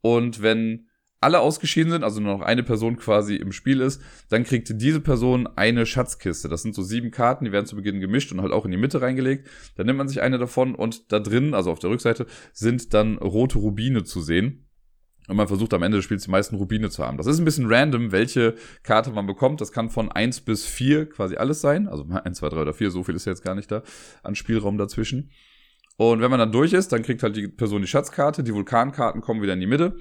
Und wenn alle ausgeschieden sind, also nur noch eine Person quasi im Spiel ist, dann kriegt diese Person eine Schatzkiste. Das sind so sieben Karten, die werden zu Beginn gemischt und halt auch in die Mitte reingelegt. Dann nimmt man sich eine davon und da drin, also auf der Rückseite, sind dann rote Rubine zu sehen. Und man versucht am Ende des Spiels die meisten Rubine zu haben. Das ist ein bisschen random, welche Karte man bekommt. Das kann von eins bis vier quasi alles sein. Also (laughs) eins, zwei, drei oder vier, so viel ist jetzt gar nicht da an Spielraum dazwischen. Und wenn man dann durch ist, dann kriegt halt die Person die Schatzkarte, die Vulkankarten kommen wieder in die Mitte.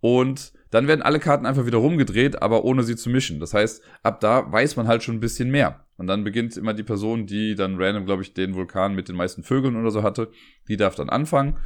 Und dann werden alle Karten einfach wieder rumgedreht, aber ohne sie zu mischen. Das heißt, ab da weiß man halt schon ein bisschen mehr. Und dann beginnt immer die Person, die dann random, glaube ich, den Vulkan mit den meisten Vögeln oder so hatte, die darf dann anfangen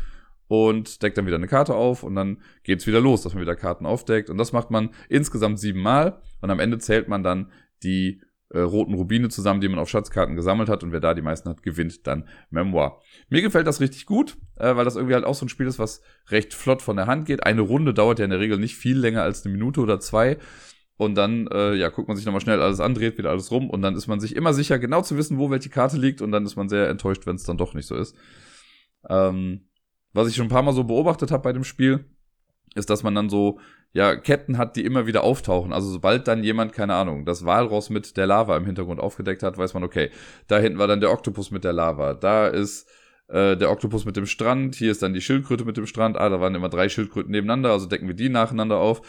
und deckt dann wieder eine Karte auf und dann geht's wieder los, dass man wieder Karten aufdeckt. Und das macht man insgesamt siebenmal und am Ende zählt man dann die äh, roten Rubine zusammen, die man auf Schatzkarten gesammelt hat und wer da die meisten hat, gewinnt dann Memoir. Mir gefällt das richtig gut, äh, weil das irgendwie halt auch so ein Spiel ist, was recht flott von der Hand geht. Eine Runde dauert ja in der Regel nicht viel länger als eine Minute oder zwei. Und dann, äh, ja, guckt man sich nochmal schnell alles andreht, wieder alles rum und dann ist man sich immer sicher, genau zu wissen, wo welche Karte liegt und dann ist man sehr enttäuscht, wenn es dann doch nicht so ist. Ähm, was ich schon ein paar Mal so beobachtet habe bei dem Spiel, ist, dass man dann so ja, Ketten hat, die immer wieder auftauchen. Also sobald dann jemand, keine Ahnung, das Walross mit der Lava im Hintergrund aufgedeckt hat, weiß man, okay, da hinten war dann der Oktopus mit der Lava. Da ist äh, der Oktopus mit dem Strand, hier ist dann die Schildkröte mit dem Strand. Ah, da waren immer drei Schildkröten nebeneinander, also decken wir die nacheinander auf.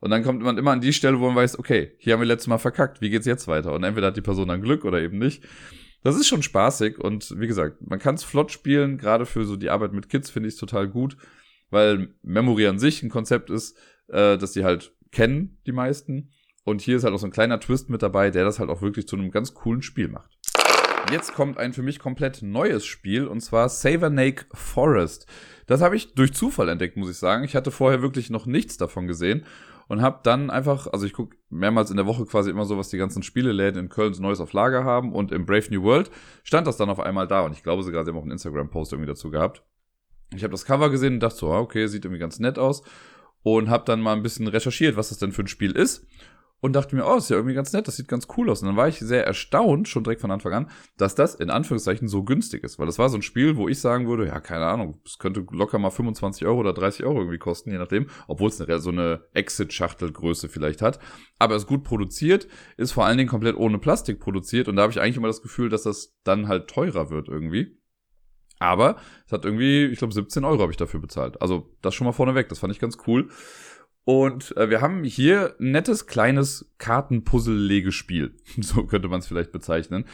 Und dann kommt man immer an die Stelle, wo man weiß, okay, hier haben wir letztes Mal verkackt, wie geht's jetzt weiter? Und entweder hat die Person dann Glück oder eben nicht. Das ist schon spaßig und wie gesagt, man kann es flott spielen, gerade für so die Arbeit mit Kids finde ich total gut, weil Memory an sich ein Konzept ist, äh, dass die halt kennen, die meisten. Und hier ist halt auch so ein kleiner Twist mit dabei, der das halt auch wirklich zu einem ganz coolen Spiel macht. Jetzt kommt ein für mich komplett neues Spiel und zwar Savernake Forest. Das habe ich durch Zufall entdeckt, muss ich sagen. Ich hatte vorher wirklich noch nichts davon gesehen und habe dann einfach, also ich gucke mehrmals in der Woche quasi immer so, was die ganzen Spieleläden in Köln so Neues auf Lager haben und im Brave New World stand das dann auf einmal da. Und ich glaube sogar, sie haben auch einen Instagram-Post irgendwie dazu gehabt. Ich habe das Cover gesehen und dachte so, ah, okay, sieht irgendwie ganz nett aus. Und habe dann mal ein bisschen recherchiert, was das denn für ein Spiel ist und dachte mir, oh, ist ja irgendwie ganz nett, das sieht ganz cool aus. Und dann war ich sehr erstaunt, schon direkt von Anfang an, dass das in Anführungszeichen so günstig ist. Weil das war so ein Spiel, wo ich sagen würde, ja, keine Ahnung, es könnte locker mal 25 Euro oder 30 Euro irgendwie kosten, je nachdem, obwohl es eine, so eine Exit-Schachtelgröße vielleicht hat. Aber es ist gut produziert, ist vor allen Dingen komplett ohne Plastik produziert und da habe ich eigentlich immer das Gefühl, dass das dann halt teurer wird irgendwie. Aber es hat irgendwie, ich glaube, 17 Euro habe ich dafür bezahlt. Also das schon mal vorneweg, das fand ich ganz cool. Und äh, wir haben hier ein nettes kleines Kartenpuzzle-Legespiel. (laughs) so könnte man es vielleicht bezeichnen.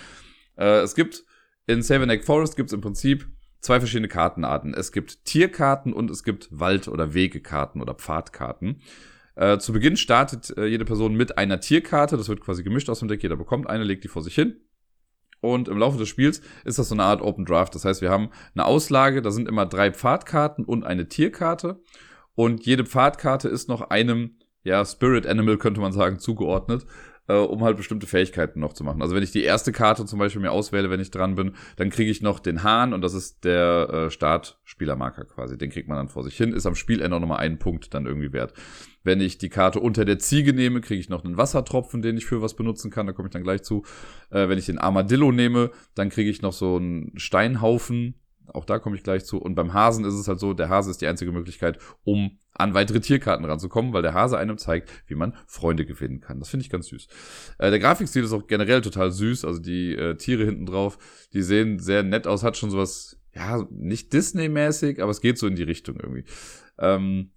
Äh, es gibt in Seven Egg Forest gibt es im Prinzip zwei verschiedene Kartenarten. Es gibt Tierkarten und es gibt Wald- oder Wegekarten oder Pfadkarten. Äh, zu Beginn startet äh, jede Person mit einer Tierkarte. Das wird quasi gemischt aus dem Deck. Jeder bekommt eine, legt die vor sich hin. Und im Laufe des Spiels ist das so eine Art Open Draft. Das heißt, wir haben eine Auslage, da sind immer drei Pfadkarten und eine Tierkarte. Und jede Pfadkarte ist noch einem, ja, Spirit Animal könnte man sagen, zugeordnet äh, um halt bestimmte Fähigkeiten noch zu machen. Also wenn ich die erste Karte zum Beispiel mir auswähle, wenn ich dran bin, dann kriege ich noch den Hahn und das ist der äh, Startspielermarker quasi. Den kriegt man dann vor sich hin, ist am Spielende auch nochmal einen Punkt dann irgendwie wert. Wenn ich die Karte unter der Ziege nehme, kriege ich noch einen Wassertropfen, den ich für was benutzen kann. Da komme ich dann gleich zu. Äh, wenn ich den Armadillo nehme, dann kriege ich noch so einen Steinhaufen. Auch da komme ich gleich zu. Und beim Hasen ist es halt so, der Hase ist die einzige Möglichkeit, um an weitere Tierkarten ranzukommen, weil der Hase einem zeigt, wie man Freunde gewinnen kann. Das finde ich ganz süß. Äh, der Grafikstil ist auch generell total süß. Also die äh, Tiere hinten drauf, die sehen sehr nett aus, hat schon sowas, ja, nicht Disney-mäßig, aber es geht so in die Richtung irgendwie. Ähm,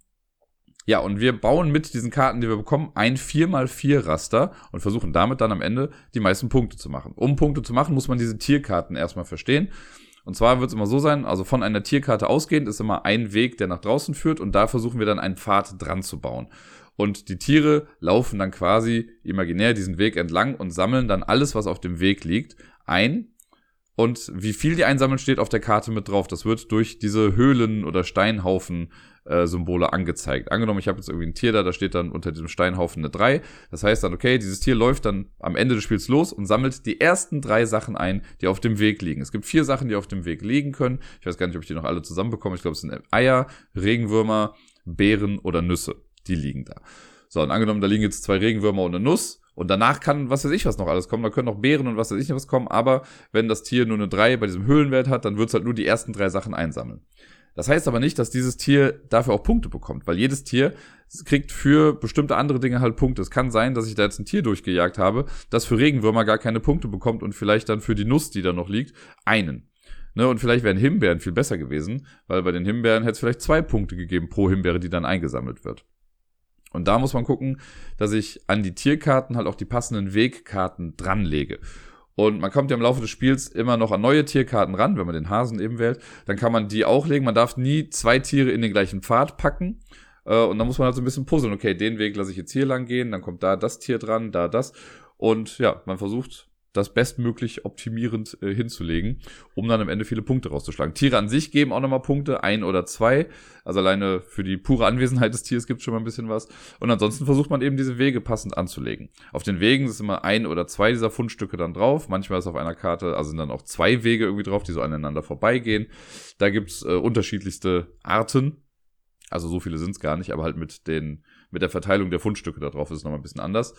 Ja, und wir bauen mit diesen Karten, die wir bekommen, ein 4x4 Raster und versuchen damit dann am Ende die meisten Punkte zu machen. Um Punkte zu machen, muss man diese Tierkarten erstmal verstehen. Und zwar wird es immer so sein, also von einer Tierkarte ausgehend ist immer ein Weg, der nach draußen führt und da versuchen wir dann einen Pfad dran zu bauen. Und die Tiere laufen dann quasi imaginär diesen Weg entlang und sammeln dann alles, was auf dem Weg liegt, ein. Und wie viel die einsammeln, steht auf der Karte mit drauf. Das wird durch diese Höhlen oder Steinhaufen äh, Symbole angezeigt. Angenommen, ich habe jetzt irgendwie ein Tier da, da steht dann unter diesem Steinhaufen eine 3. Das heißt dann, okay, dieses Tier läuft dann am Ende des Spiels los und sammelt die ersten drei Sachen ein, die auf dem Weg liegen. Es gibt vier Sachen, die auf dem Weg liegen können. Ich weiß gar nicht, ob ich die noch alle zusammenbekomme. Ich glaube, es sind Eier, Regenwürmer, Beeren oder Nüsse. Die liegen da. So, und angenommen, da liegen jetzt zwei Regenwürmer und eine Nuss. Und danach kann, was weiß ich, was noch alles kommen. Da können noch Beeren und was weiß ich was kommen. Aber wenn das Tier nur eine 3 bei diesem Höhlenwert hat, dann wird es halt nur die ersten drei Sachen einsammeln. Das heißt aber nicht, dass dieses Tier dafür auch Punkte bekommt, weil jedes Tier kriegt für bestimmte andere Dinge halt Punkte. Es kann sein, dass ich da jetzt ein Tier durchgejagt habe, das für Regenwürmer gar keine Punkte bekommt und vielleicht dann für die Nuss, die da noch liegt, einen. Ne, und vielleicht wären Himbeeren viel besser gewesen, weil bei den Himbeeren hätte es vielleicht zwei Punkte gegeben pro Himbeere, die dann eingesammelt wird. Und da muss man gucken, dass ich an die Tierkarten halt auch die passenden Wegkarten dranlege. Und man kommt ja im Laufe des Spiels immer noch an neue Tierkarten ran, wenn man den Hasen eben wählt. Dann kann man die auch legen. Man darf nie zwei Tiere in den gleichen Pfad packen. Äh, und dann muss man halt so ein bisschen puzzeln. Okay, den Weg lasse ich jetzt hier lang gehen, dann kommt da das Tier dran, da das. Und ja, man versucht das bestmöglich optimierend äh, hinzulegen, um dann am Ende viele Punkte rauszuschlagen. Tiere an sich geben auch nochmal Punkte, ein oder zwei. Also alleine für die pure Anwesenheit des Tieres gibt schon mal ein bisschen was. Und ansonsten versucht man eben diese Wege passend anzulegen. Auf den Wegen ist immer ein oder zwei dieser Fundstücke dann drauf. Manchmal ist auf einer Karte, also sind dann auch zwei Wege irgendwie drauf, die so aneinander vorbeigehen. Da gibt's äh, unterschiedlichste Arten. Also so viele sind's gar nicht, aber halt mit den, mit der Verteilung der Fundstücke da drauf ist es nochmal ein bisschen anders.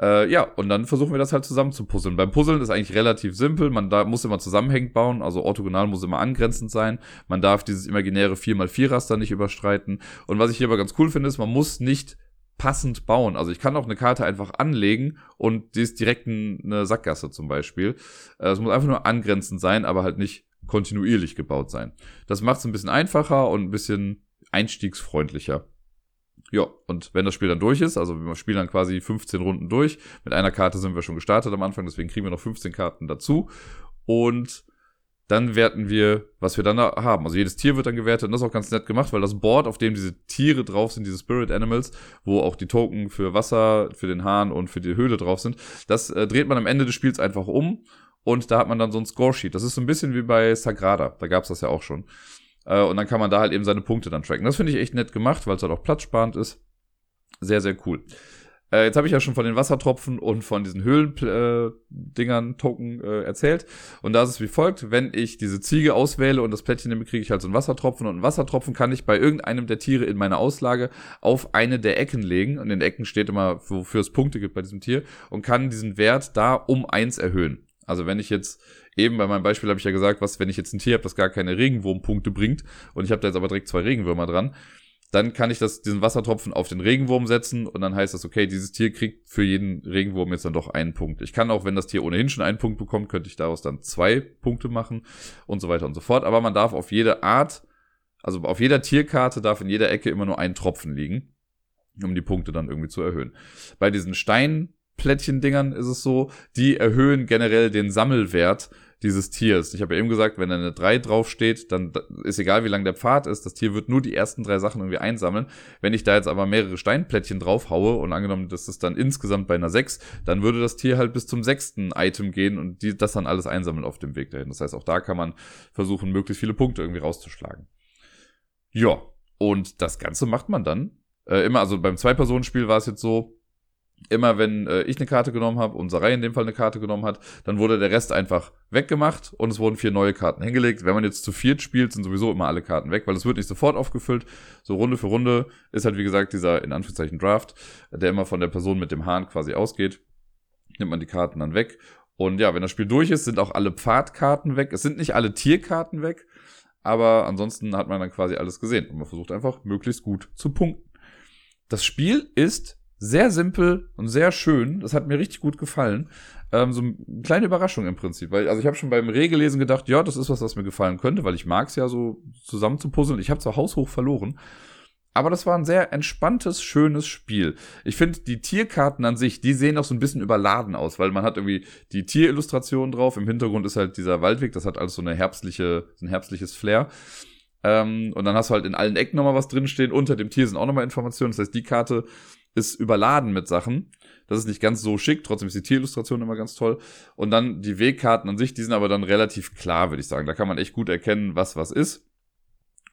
Äh, ja, und dann versuchen wir das halt zusammen zu puzzeln. Beim Puzzeln ist eigentlich relativ simpel. Man da muss immer zusammenhängend bauen, also orthogonal muss immer angrenzend sein. Man darf dieses imaginäre 4x4-Raster nicht überstreiten. Und was ich hier aber ganz cool finde, ist, man muss nicht passend bauen. Also ich kann auch eine Karte einfach anlegen und die ist direkt eine Sackgasse zum Beispiel. Äh, es muss einfach nur angrenzend sein, aber halt nicht kontinuierlich gebaut sein. Das macht es ein bisschen einfacher und ein bisschen einstiegsfreundlicher. Ja, und wenn das Spiel dann durch ist, also wir spielen dann quasi 15 Runden durch, mit einer Karte sind wir schon gestartet am Anfang, deswegen kriegen wir noch 15 Karten dazu und dann werten wir, was wir dann da haben. Also jedes Tier wird dann gewertet und das ist auch ganz nett gemacht, weil das Board, auf dem diese Tiere drauf sind, diese Spirit Animals, wo auch die Token für Wasser, für den Hahn und für die Höhle drauf sind, das äh, dreht man am Ende des Spiels einfach um und da hat man dann so ein Scoresheet. Das ist so ein bisschen wie bei Sagrada, da gab's das ja auch schon. Äh, und dann kann man da halt eben seine Punkte dann tracken. Das finde ich echt nett gemacht, weil es halt auch platzsparend ist. Sehr, sehr cool. Äh, jetzt habe ich ja schon von den Wassertropfen und von diesen Höhlen-Dingern, äh, Token äh, erzählt. Und da ist es wie folgt, wenn ich diese Ziege auswähle und das Plättchen nehme, kriege ich halt so einen Wassertropfen. Und einen Wassertropfen kann ich bei irgendeinem der Tiere in meiner Auslage auf eine der Ecken legen. Und in den Ecken steht immer, wofür es Punkte gibt bei diesem Tier. Und kann diesen Wert da um eins erhöhen. Also wenn ich jetzt eben bei meinem Beispiel habe ich ja gesagt, was, wenn ich jetzt ein Tier habe, das gar keine Regenwurmpunkte bringt und ich habe da jetzt aber direkt zwei Regenwürmer dran, dann kann ich das, diesen Wassertropfen auf den Regenwurm setzen und dann heißt das, okay, dieses Tier kriegt für jeden Regenwurm jetzt dann doch einen Punkt. Ich kann auch, wenn das Tier ohnehin schon einen Punkt bekommt, könnte ich daraus dann zwei Punkte machen und so weiter und so fort. Aber man darf auf jede Art, also auf jeder Tierkarte darf in jeder Ecke immer nur ein Tropfen liegen, um die Punkte dann irgendwie zu erhöhen. Bei diesen Stein Plättchen-Dingern ist es so, die erhöhen generell den Sammelwert dieses Tiers. Ich habe ja eben gesagt, wenn da eine 3 draufsteht, dann ist egal, wie lang der Pfad ist, das Tier wird nur die ersten drei Sachen irgendwie einsammeln. Wenn ich da jetzt aber mehrere Steinplättchen draufhaue und angenommen, das ist dann insgesamt bei einer 6, dann würde das Tier halt bis zum sechsten Item gehen und die, das dann alles einsammeln auf dem Weg dahin. Das heißt, auch da kann man versuchen, möglichst viele Punkte irgendwie rauszuschlagen. Ja, und das Ganze macht man dann äh, immer, also beim Zwei-Personen-Spiel war es jetzt so, immer wenn äh, ich eine Karte genommen habe und Sarai in dem Fall eine Karte genommen hat, dann wurde der Rest einfach weggemacht und es wurden vier neue Karten hingelegt. Wenn man jetzt zu viert spielt, sind sowieso immer alle Karten weg, weil es wird nicht sofort aufgefüllt. So Runde für Runde ist halt wie gesagt dieser in Anführungszeichen Draft, der immer von der Person mit dem Hahn quasi ausgeht. Nimmt man die Karten dann weg. Und ja, wenn das Spiel durch ist, sind auch alle Pfadkarten weg. Es sind nicht alle Tierkarten weg, aber ansonsten hat man dann quasi alles gesehen und man versucht einfach möglichst gut zu punkten. Das Spiel ist sehr simpel und sehr schön. Das hat mir richtig gut gefallen. Ähm, so eine kleine Überraschung im Prinzip. Weil, also ich habe schon beim Regelesen gedacht, ja, das ist was, was mir gefallen könnte, weil ich mag es ja so zusammen zu puzzeln. Ich habe zwar haushoch verloren, Aber das war ein sehr entspanntes, schönes Spiel. Ich finde, die Tierkarten an sich, die sehen auch so ein bisschen überladen aus, weil man hat irgendwie die Tierillustration drauf. Im Hintergrund ist halt dieser Waldweg, das hat alles so eine herbstliche, ein herbstliches Flair. Ähm, und dann hast du halt in allen Ecken nochmal was drinstehen. Unter dem Tier sind auch nochmal Informationen. Das heißt, die Karte ist überladen mit Sachen. Das ist nicht ganz so schick, trotzdem ist die Tierillustration immer ganz toll. Und dann die Wegkarten an sich, die sind aber dann relativ klar, würde ich sagen. Da kann man echt gut erkennen, was was ist.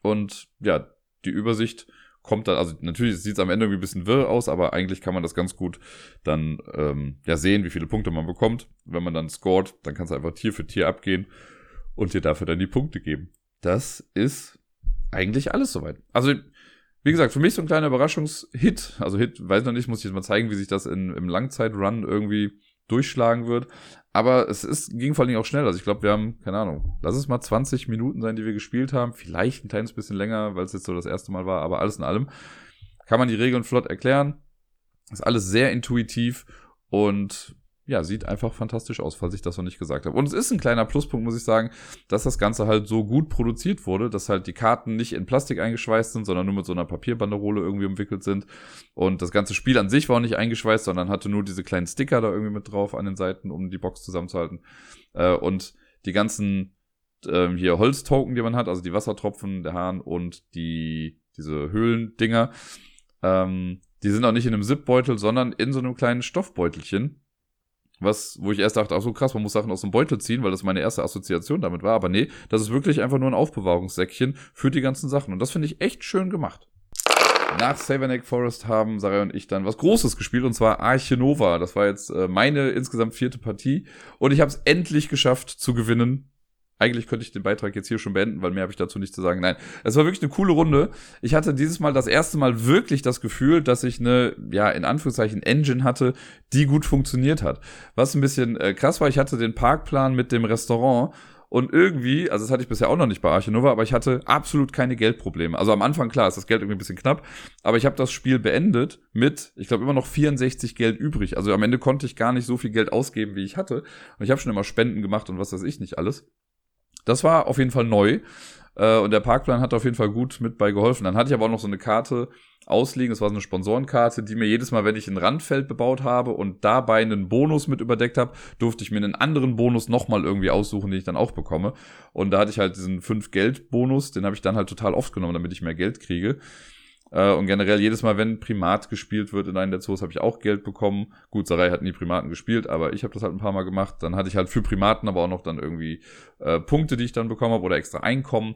Und ja, die Übersicht kommt dann, also natürlich sieht es am Ende irgendwie ein bisschen wirr aus, aber eigentlich kann man das ganz gut dann ähm, ja sehen, wie viele Punkte man bekommt. Wenn man dann scored, dann kannst du einfach Tier für Tier abgehen und dir dafür dann die Punkte geben. Das ist eigentlich alles soweit. Also, wie gesagt, für mich so ein kleiner Überraschungshit. Also Hit, weiß noch nicht, muss ich jetzt mal zeigen, wie sich das in, im Langzeitrun irgendwie durchschlagen wird. Aber es ist, ging vor allen Dingen auch schnell. Also ich glaube, wir haben, keine Ahnung, lass es mal 20 Minuten sein, die wir gespielt haben. Vielleicht ein kleines bisschen länger, weil es jetzt so das erste Mal war. Aber alles in allem kann man die Regeln flott erklären. Ist alles sehr intuitiv und ja, sieht einfach fantastisch aus, falls ich das noch nicht gesagt habe. Und es ist ein kleiner Pluspunkt, muss ich sagen, dass das Ganze halt so gut produziert wurde, dass halt die Karten nicht in Plastik eingeschweißt sind, sondern nur mit so einer Papierbanderole irgendwie umwickelt sind. Und das ganze Spiel an sich war auch nicht eingeschweißt, sondern hatte nur diese kleinen Sticker da irgendwie mit drauf an den Seiten, um die Box zusammenzuhalten. Äh, und die ganzen ähm, hier Holztoken, die man hat, also die Wassertropfen, der Hahn und die diese Höhlendinger, ähm, die sind auch nicht in einem Zipbeutel, sondern in so einem kleinen Stoffbeutelchen was, wo ich erst dachte, ach so krass, man muss Sachen aus dem Beutel ziehen, weil das meine erste Assoziation damit war. Aber nee, das ist wirklich einfach nur ein Aufbewahrungssäckchen für die ganzen Sachen. Und das finde ich echt schön gemacht. Nach Savernake Forest haben Sarah und ich dann was Großes gespielt und zwar Arche Nova. Das war jetzt äh, meine insgesamt vierte Partie und ich habe es endlich geschafft zu gewinnen eigentlich könnte ich den Beitrag jetzt hier schon beenden, weil mehr habe ich dazu nicht zu sagen. Nein, es war wirklich eine coole Runde. Ich hatte dieses Mal das erste Mal wirklich das Gefühl, dass ich eine, ja, in Anführungszeichen Engine hatte, die gut funktioniert hat. Was ein bisschen äh, krass war, ich hatte den Parkplan mit dem Restaurant und irgendwie, also das hatte ich bisher auch noch nicht bei Archinova, aber ich hatte absolut keine Geldprobleme. Also am Anfang, klar, ist das Geld irgendwie ein bisschen knapp, aber ich habe das Spiel beendet mit, ich glaube, immer noch 64 Geld übrig. Also am Ende konnte ich gar nicht so viel Geld ausgeben, wie ich hatte. Und ich habe schon immer Spenden gemacht und was weiß ich nicht alles. Das war auf jeden Fall neu. Äh, und der Parkplan hat auf jeden Fall gut mit bei geholfen. Dann hatte ich aber auch noch so eine Karte ausliegen. Das war so eine Sponsorenkarte, die mir jedes Mal, wenn ich ein Randfeld bebaut habe und dabei einen Bonus mit überdeckt habe, durfte ich mir einen anderen Bonus nochmal irgendwie aussuchen, den ich dann auch bekomme. Und da hatte ich halt diesen 5-Geld-Bonus, den habe ich dann halt total oft genommen, damit ich mehr Geld kriege. Äh, und generell jedes Mal, wenn Primat gespielt wird in einem der Zoos, habe ich auch Geld bekommen. Gut, Sarai hat nie Primaten gespielt, aber ich habe das halt ein paar Mal gemacht. Dann hatte ich halt für Primaten aber auch noch dann irgendwie äh, Punkte, die ich dann bekommen habe oder extra Einkommen.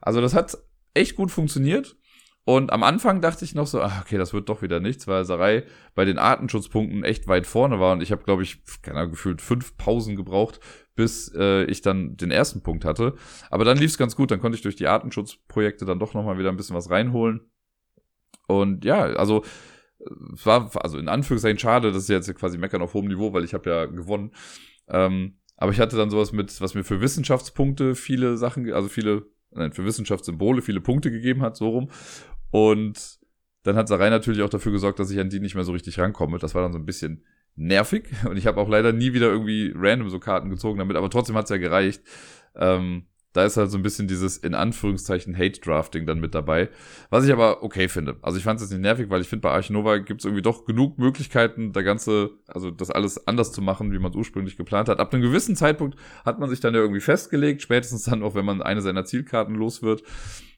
Also das hat echt gut funktioniert. Und am Anfang dachte ich noch so, ach, okay, das wird doch wieder nichts, weil Sarai bei den Artenschutzpunkten echt weit vorne war und ich habe, glaube ich, keine Ahnung, gefühlt fünf Pausen gebraucht, bis äh, ich dann den ersten Punkt hatte. Aber dann lief es ganz gut, dann konnte ich durch die Artenschutzprojekte dann doch nochmal wieder ein bisschen was reinholen. Und ja, also es war also in Anführungszeichen schade, das ist jetzt quasi meckern auf hohem Niveau, weil ich habe ja gewonnen. Ähm, aber ich hatte dann sowas mit, was mir für Wissenschaftspunkte viele Sachen, also viele, nein, für Wissenschaftssymbole viele Punkte gegeben hat, so rum. Und dann hat Sarai natürlich auch dafür gesorgt, dass ich an die nicht mehr so richtig rankomme. Das war dann so ein bisschen nervig. (laughs) Und ich habe auch leider nie wieder irgendwie random so Karten gezogen damit, aber trotzdem hat's ja gereicht. Ähm, da ist halt so ein bisschen dieses in Anführungszeichen Hate-Drafting dann mit dabei. Was ich aber okay finde. Also ich fand es jetzt nicht nervig, weil ich finde, bei Archinova gibt es irgendwie doch genug Möglichkeiten, der ganze, also das alles anders zu machen, wie man es ursprünglich geplant hat. Ab einem gewissen Zeitpunkt hat man sich dann ja irgendwie festgelegt, spätestens dann auch, wenn man eine seiner Zielkarten los wird.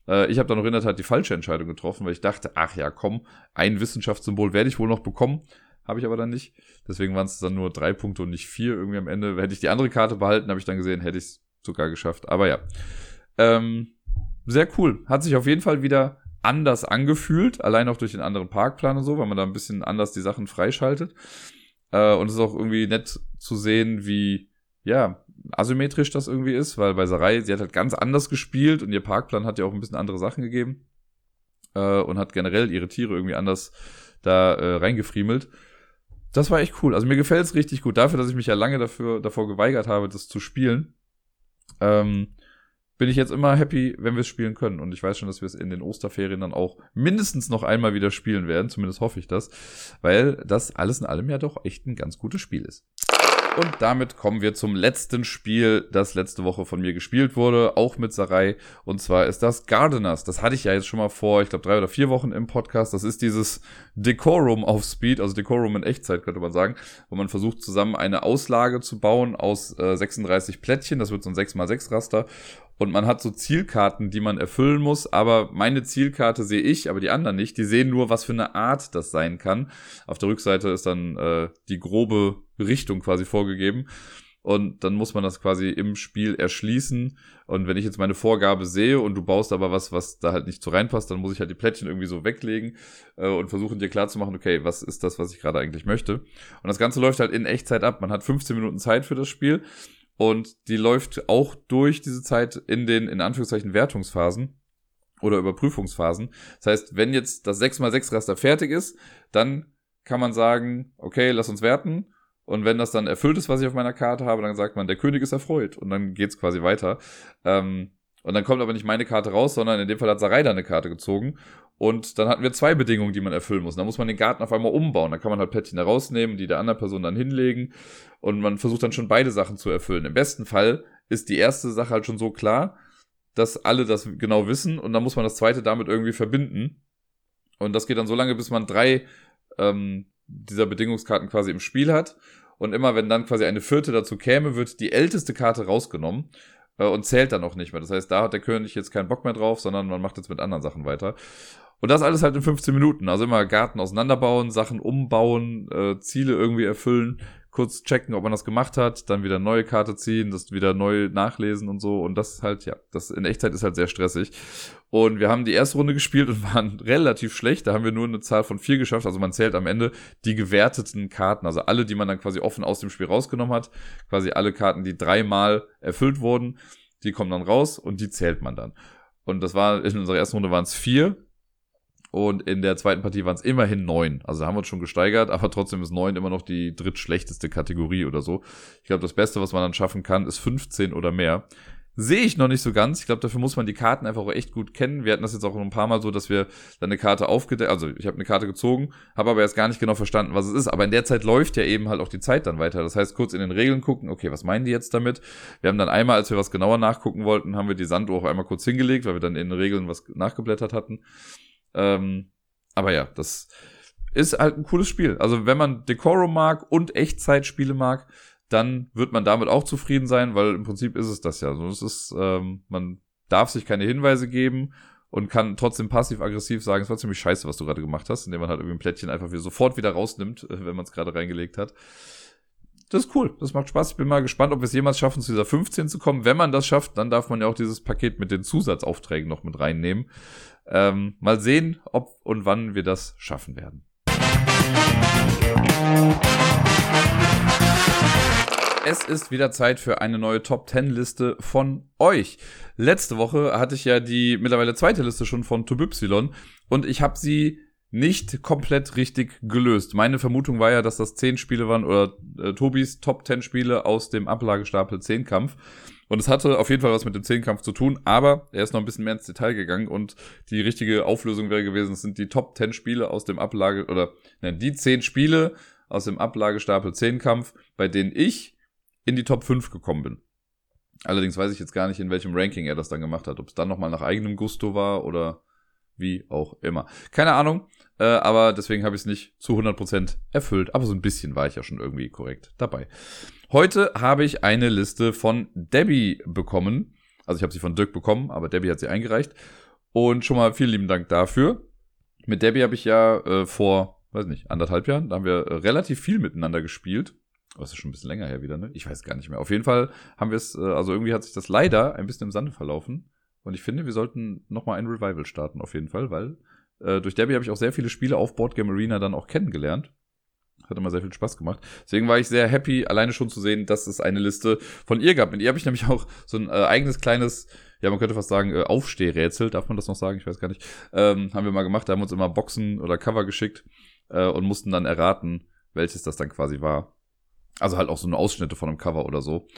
Äh, ich habe dann noch der Tat die falsche Entscheidung getroffen, weil ich dachte, ach ja, komm, ein Wissenschaftssymbol werde ich wohl noch bekommen. Habe ich aber dann nicht. Deswegen waren es dann nur drei Punkte und nicht vier irgendwie am Ende. Hätte ich die andere Karte behalten, habe ich dann gesehen, hätte ich sogar geschafft. Aber ja. Ähm, sehr cool. Hat sich auf jeden Fall wieder anders angefühlt, allein auch durch den anderen Parkplan und so, weil man da ein bisschen anders die Sachen freischaltet. Äh, und es ist auch irgendwie nett zu sehen, wie, ja, asymmetrisch das irgendwie ist, weil bei Sarai, sie hat halt ganz anders gespielt und ihr Parkplan hat ja auch ein bisschen andere Sachen gegeben. Äh, und hat generell ihre Tiere irgendwie anders da äh, reingefriemelt. Das war echt cool. Also mir gefällt es richtig gut. Dafür, dass ich mich ja lange dafür, davor geweigert habe, das zu spielen, ähm, bin ich jetzt immer happy, wenn wir es spielen können. Und ich weiß schon, dass wir es in den Osterferien dann auch mindestens noch einmal wieder spielen werden. Zumindest hoffe ich das. Weil das alles in allem ja doch echt ein ganz gutes Spiel ist. Und damit kommen wir zum letzten Spiel, das letzte Woche von mir gespielt wurde, auch mit Sarai. Und zwar ist das Gardeners. Das hatte ich ja jetzt schon mal vor, ich glaube, drei oder vier Wochen im Podcast. Das ist dieses Decorum auf Speed, also Decorum in Echtzeit, könnte man sagen, wo man versucht, zusammen eine Auslage zu bauen aus äh, 36 Plättchen. Das wird so ein 6x6 Raster. Und man hat so Zielkarten, die man erfüllen muss, aber meine Zielkarte sehe ich, aber die anderen nicht. Die sehen nur, was für eine Art das sein kann. Auf der Rückseite ist dann äh, die grobe Richtung quasi vorgegeben. Und dann muss man das quasi im Spiel erschließen. Und wenn ich jetzt meine Vorgabe sehe und du baust aber was, was da halt nicht so reinpasst, dann muss ich halt die Plättchen irgendwie so weglegen äh, und versuchen dir klarzumachen, okay, was ist das, was ich gerade eigentlich möchte. Und das Ganze läuft halt in Echtzeit ab. Man hat 15 Minuten Zeit für das Spiel. Und die läuft auch durch diese Zeit in den, in Anführungszeichen, Wertungsphasen oder Überprüfungsphasen. Das heißt, wenn jetzt das 6x6 Raster fertig ist, dann kann man sagen, okay, lass uns werten. Und wenn das dann erfüllt ist, was ich auf meiner Karte habe, dann sagt man, der König ist erfreut. Und dann geht's quasi weiter. Ähm, und dann kommt aber nicht meine Karte raus, sondern in dem Fall hat Sarai da eine Karte gezogen. Und dann hatten wir zwei Bedingungen, die man erfüllen muss. Da muss man den Garten auf einmal umbauen. Da kann man halt Plättchen da rausnehmen, die der anderen Person dann hinlegen. Und man versucht dann schon beide Sachen zu erfüllen. Im besten Fall ist die erste Sache halt schon so klar, dass alle das genau wissen. Und dann muss man das zweite damit irgendwie verbinden. Und das geht dann so lange, bis man drei ähm, dieser Bedingungskarten quasi im Spiel hat. Und immer wenn dann quasi eine vierte dazu käme, wird die älteste Karte rausgenommen äh, und zählt dann auch nicht mehr. Das heißt, da hat der König jetzt keinen Bock mehr drauf, sondern man macht jetzt mit anderen Sachen weiter. Und das alles halt in 15 Minuten. Also immer Garten auseinanderbauen, Sachen umbauen, äh, Ziele irgendwie erfüllen kurz checken, ob man das gemacht hat, dann wieder neue Karte ziehen, das wieder neu nachlesen und so. Und das halt, ja, das in Echtzeit ist halt sehr stressig. Und wir haben die erste Runde gespielt und (laughs) waren relativ schlecht. Da haben wir nur eine Zahl von vier geschafft. Also man zählt am Ende die gewerteten Karten, also alle, die man dann quasi offen aus dem Spiel rausgenommen hat. Quasi alle Karten, die dreimal erfüllt wurden, die kommen dann raus und die zählt man dann. Und das war, in unserer ersten Runde waren es vier. Und in der zweiten Partie waren es immerhin neun. Also da haben wir uns schon gesteigert, aber trotzdem ist neun immer noch die drittschlechteste Kategorie oder so. Ich glaube, das Beste, was man dann schaffen kann, ist 15 oder mehr. Sehe ich noch nicht so ganz. Ich glaube, dafür muss man die Karten einfach auch echt gut kennen. Wir hatten das jetzt auch ein paar Mal so, dass wir dann eine Karte aufgedeckt, also ich habe eine Karte gezogen, habe aber erst gar nicht genau verstanden, was es ist. Aber in der Zeit läuft ja eben halt auch die Zeit dann weiter. Das heißt, kurz in den Regeln gucken, okay, was meinen die jetzt damit? Wir haben dann einmal, als wir was genauer nachgucken wollten, haben wir die Sanduhr auch einmal kurz hingelegt, weil wir dann in den Regeln was nachgeblättert hatten. Ähm, aber ja, das ist halt ein cooles Spiel. Also wenn man Decorum mag und Echtzeitspiele mag, dann wird man damit auch zufrieden sein, weil im Prinzip ist es das ja. Also es ist, ähm, man darf sich keine Hinweise geben und kann trotzdem passiv-aggressiv sagen, es war ziemlich scheiße, was du gerade gemacht hast, indem man halt irgendwie ein Plättchen einfach wieder sofort wieder rausnimmt, (laughs) wenn man es gerade reingelegt hat. Das ist cool, das macht Spaß. Ich bin mal gespannt, ob wir es jemals schaffen, zu dieser 15 zu kommen. Wenn man das schafft, dann darf man ja auch dieses Paket mit den Zusatzaufträgen noch mit reinnehmen. Ähm, mal sehen, ob und wann wir das schaffen werden. Es ist wieder Zeit für eine neue Top 10 Liste von euch. Letzte Woche hatte ich ja die mittlerweile zweite Liste schon von Tobypsilon und ich habe sie nicht komplett richtig gelöst. Meine Vermutung war ja, dass das 10 Spiele waren oder äh, Tobis Top 10 Spiele aus dem Ablagestapel 10 Kampf. Und es hatte auf jeden Fall was mit dem Zehnkampf zu tun, aber er ist noch ein bisschen mehr ins Detail gegangen und die richtige Auflösung wäre gewesen, es sind die Top 10 Spiele aus dem Ablage, oder nein, die 10 Spiele aus dem Ablagestapel Zehnkampf, bei denen ich in die Top 5 gekommen bin. Allerdings weiß ich jetzt gar nicht, in welchem Ranking er das dann gemacht hat. Ob es dann nochmal nach eigenem Gusto war oder wie auch immer. Keine Ahnung, äh, aber deswegen habe ich es nicht zu 100% erfüllt. Aber so ein bisschen war ich ja schon irgendwie korrekt dabei. Heute habe ich eine Liste von Debbie bekommen. Also ich habe sie von Dirk bekommen, aber Debbie hat sie eingereicht. Und schon mal vielen lieben Dank dafür. Mit Debbie habe ich ja äh, vor, weiß nicht, anderthalb Jahren, da haben wir äh, relativ viel miteinander gespielt. Das ist schon ein bisschen länger her wieder, ne? Ich weiß gar nicht mehr. Auf jeden Fall haben wir es, äh, also irgendwie hat sich das leider ein bisschen im Sande verlaufen. Und ich finde, wir sollten nochmal ein Revival starten, auf jeden Fall, weil äh, durch Debbie habe ich auch sehr viele Spiele auf Boardgame Arena dann auch kennengelernt. Hat immer sehr viel Spaß gemacht. Deswegen war ich sehr happy, alleine schon zu sehen, dass es eine Liste von ihr gab. Mit ihr habe ich (laughs) nämlich auch so ein äh, eigenes kleines, ja, man könnte fast sagen, äh, Aufstehrätsel, darf man das noch sagen? Ich weiß gar nicht. Ähm, haben wir mal gemacht, da haben wir uns immer Boxen oder Cover geschickt äh, und mussten dann erraten, welches das dann quasi war. Also halt auch so eine Ausschnitte von einem Cover oder so.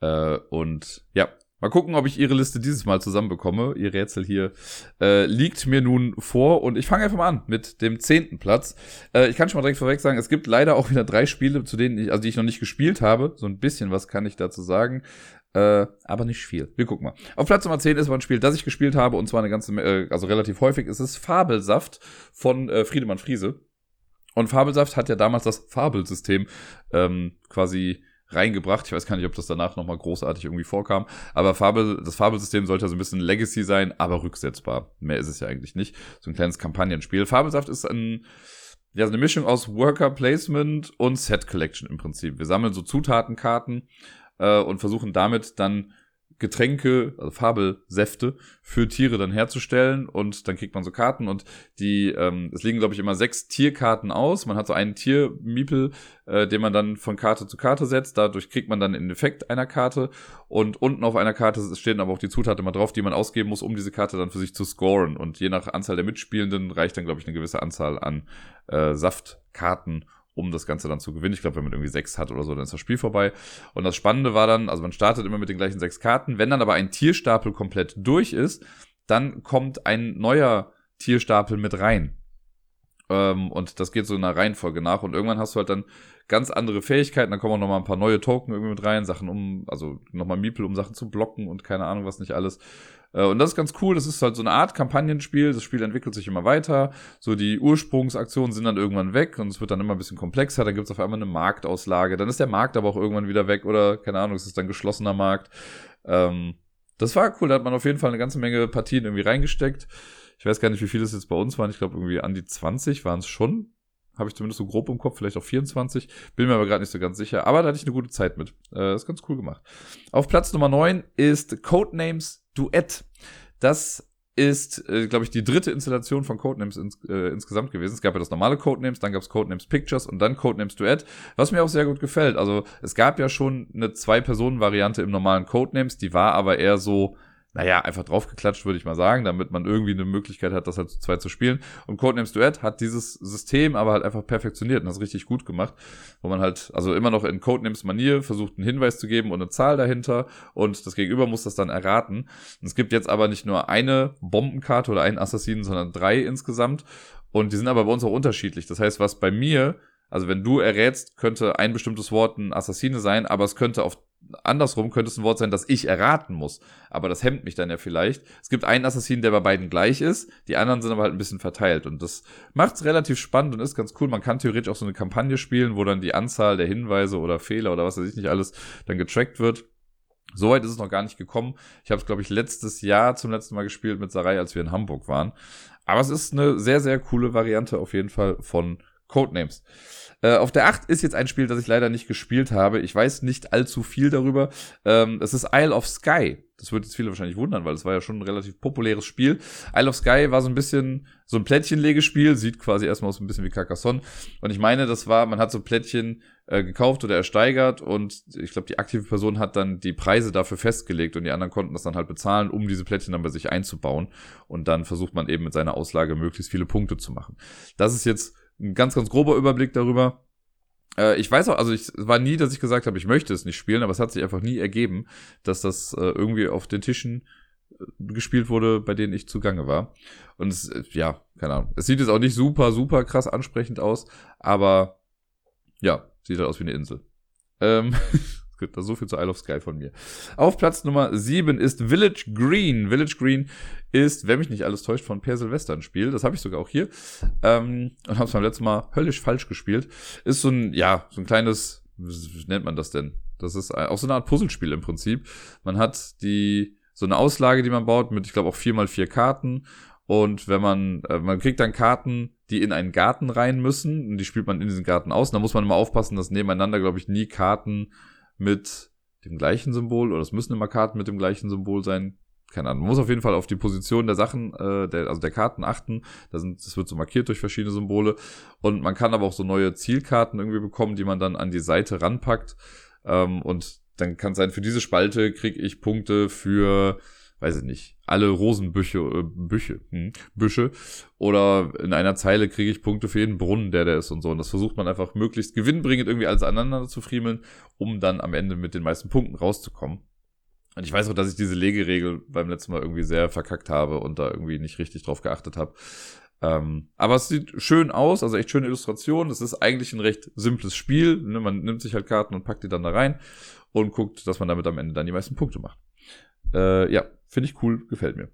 Äh, und ja, Mal gucken, ob ich ihre Liste dieses Mal zusammenbekomme. Ihr Rätsel hier äh, liegt mir nun vor und ich fange einfach mal an mit dem zehnten Platz. Äh, ich kann schon mal direkt vorweg sagen, es gibt leider auch wieder drei Spiele, zu denen ich, also die ich noch nicht gespielt habe. So ein bisschen was kann ich dazu sagen. Äh, aber nicht viel. Wir gucken mal. Auf Platz Nummer 10 ist aber ein Spiel, das ich gespielt habe und zwar eine ganze, äh, also relativ häufig. Es ist Fabelsaft von äh, Friedemann Friese. Und Fabelsaft hat ja damals das Fabelsystem ähm, quasi reingebracht. Ich weiß gar nicht, ob das danach nochmal großartig irgendwie vorkam. Aber Fabel, das Fabelsystem sollte so ein bisschen Legacy sein, aber rücksetzbar. Mehr ist es ja eigentlich nicht. So ein kleines Kampagnenspiel. Fabelsaft ist ein, ja, so eine Mischung aus Worker Placement und Set Collection im Prinzip. Wir sammeln so Zutatenkarten äh, und versuchen damit dann Getränke, also Fabelsäfte für Tiere dann herzustellen und dann kriegt man so Karten und die, ähm, es liegen glaube ich immer sechs Tierkarten aus. Man hat so einen Tiermiepel, äh, den man dann von Karte zu Karte setzt. Dadurch kriegt man dann den Effekt einer Karte und unten auf einer Karte stehen aber auch die Zutaten immer drauf, die man ausgeben muss, um diese Karte dann für sich zu scoren. Und je nach Anzahl der Mitspielenden reicht dann glaube ich eine gewisse Anzahl an äh, Saftkarten um das Ganze dann zu gewinnen. Ich glaube, wenn man irgendwie sechs hat oder so, dann ist das Spiel vorbei. Und das Spannende war dann, also man startet immer mit den gleichen sechs Karten. Wenn dann aber ein Tierstapel komplett durch ist, dann kommt ein neuer Tierstapel mit rein. Ähm, und das geht so in einer Reihenfolge nach. Und irgendwann hast du halt dann ganz andere Fähigkeiten. Dann kommen auch nochmal ein paar neue Token irgendwie mit rein, Sachen um, also nochmal Miepel, um Sachen zu blocken und keine Ahnung, was nicht alles. Äh, und das ist ganz cool. Das ist halt so eine Art Kampagnenspiel. Das Spiel entwickelt sich immer weiter. So die Ursprungsaktionen sind dann irgendwann weg und es wird dann immer ein bisschen komplexer. Dann gibt es auf einmal eine Marktauslage. Dann ist der Markt aber auch irgendwann wieder weg oder keine Ahnung, es ist dann geschlossener Markt. Ähm, das war cool. Da hat man auf jeden Fall eine ganze Menge Partien irgendwie reingesteckt. Ich weiß gar nicht, wie viele es jetzt bei uns waren. Ich glaube, irgendwie an die 20 waren es schon. Habe ich zumindest so grob im Kopf, vielleicht auch 24. Bin mir aber gerade nicht so ganz sicher. Aber da hatte ich eine gute Zeit mit. Äh, ist ganz cool gemacht. Auf Platz Nummer 9 ist Codenames Duett. Das ist, äh, glaube ich, die dritte Installation von Codenames ins, äh, insgesamt gewesen. Es gab ja das normale Codenames, dann gab es Codenames Pictures und dann Codenames Duett, was mir auch sehr gut gefällt. Also es gab ja schon eine Zwei-Personen-Variante im normalen Codenames, die war aber eher so, naja, einfach draufgeklatscht, würde ich mal sagen, damit man irgendwie eine Möglichkeit hat, das halt zu zweit zu spielen. Und Codenames Duett hat dieses System aber halt einfach perfektioniert und das richtig gut gemacht, wo man halt, also immer noch in Codenames Manier versucht, einen Hinweis zu geben und eine Zahl dahinter und das Gegenüber muss das dann erraten. Und es gibt jetzt aber nicht nur eine Bombenkarte oder einen Assassinen, sondern drei insgesamt und die sind aber bei uns auch unterschiedlich. Das heißt, was bei mir also wenn du errätst, könnte ein bestimmtes Wort ein Assassine sein, aber es könnte auf andersrum könnte es ein Wort sein, das ich erraten muss. Aber das hemmt mich dann ja vielleicht. Es gibt einen Assassinen, der bei beiden gleich ist. Die anderen sind aber halt ein bisschen verteilt. Und das macht es relativ spannend und ist ganz cool. Man kann theoretisch auch so eine Kampagne spielen, wo dann die Anzahl der Hinweise oder Fehler oder was weiß ich nicht alles dann getrackt wird. Soweit ist es noch gar nicht gekommen. Ich habe es, glaube ich, letztes Jahr zum letzten Mal gespielt mit Sarai, als wir in Hamburg waren. Aber es ist eine sehr, sehr coole Variante auf jeden Fall von Codenames. Äh, auf der 8 ist jetzt ein Spiel, das ich leider nicht gespielt habe. Ich weiß nicht allzu viel darüber. Ähm, es ist Isle of Sky. Das würde jetzt viele wahrscheinlich wundern, weil es war ja schon ein relativ populäres Spiel. Isle of Sky war so ein bisschen so ein Plättchenlegespiel, sieht quasi erstmal aus ein bisschen wie Carcassonne. Und ich meine, das war, man hat so Plättchen äh, gekauft oder ersteigert und ich glaube, die aktive Person hat dann die Preise dafür festgelegt und die anderen konnten das dann halt bezahlen, um diese Plättchen dann bei sich einzubauen. Und dann versucht man eben mit seiner Auslage möglichst viele Punkte zu machen. Das ist jetzt ein ganz, ganz grober Überblick darüber. Äh, ich weiß auch, also ich war nie, dass ich gesagt habe, ich möchte es nicht spielen, aber es hat sich einfach nie ergeben, dass das äh, irgendwie auf den Tischen äh, gespielt wurde, bei denen ich zugange war. Und es, äh, ja, keine Ahnung. Es sieht jetzt auch nicht super, super krass ansprechend aus, aber ja, sieht halt aus wie eine Insel. Ähm, (laughs) Gut, so viel zu Isle of Sky von mir. Auf Platz Nummer 7 ist Village Green. Village Green ist, wenn mich nicht alles täuscht, von Per Silvester ein Spiel. Das habe ich sogar auch hier. Ähm, und habe es beim letzten Mal höllisch falsch gespielt. Ist so ein, ja, so ein kleines, wie nennt man das denn? Das ist auch so eine Art Puzzlespiel im Prinzip. Man hat die, so eine Auslage, die man baut, mit, ich glaube, auch vier mal vier Karten. Und wenn man, äh, man kriegt dann Karten, die in einen Garten rein müssen, und die spielt man in diesen Garten aus. Und da muss man immer aufpassen, dass nebeneinander, glaube ich, nie Karten mit dem gleichen Symbol, oder es müssen immer Karten mit dem gleichen Symbol sein. Keine Ahnung. Man muss auf jeden Fall auf die Position der Sachen, äh, der, also der Karten achten. Da sind, das wird so markiert durch verschiedene Symbole. Und man kann aber auch so neue Zielkarten irgendwie bekommen, die man dann an die Seite ranpackt. Ähm, und dann kann es sein, für diese Spalte kriege ich Punkte für weiß ich nicht, alle Rosenbüsche, äh, Büche, hm, Büsche. Oder in einer Zeile kriege ich Punkte für jeden Brunnen, der der ist und so. Und das versucht man einfach möglichst gewinnbringend irgendwie alles aneinander zu friemeln, um dann am Ende mit den meisten Punkten rauszukommen. Und ich weiß auch, dass ich diese Legeregel beim letzten Mal irgendwie sehr verkackt habe und da irgendwie nicht richtig drauf geachtet habe. Ähm, aber es sieht schön aus, also echt schöne Illustration. Es ist eigentlich ein recht simples Spiel. Ne? Man nimmt sich halt Karten und packt die dann da rein und guckt, dass man damit am Ende dann die meisten Punkte macht. Äh, ja, finde ich cool, gefällt mir.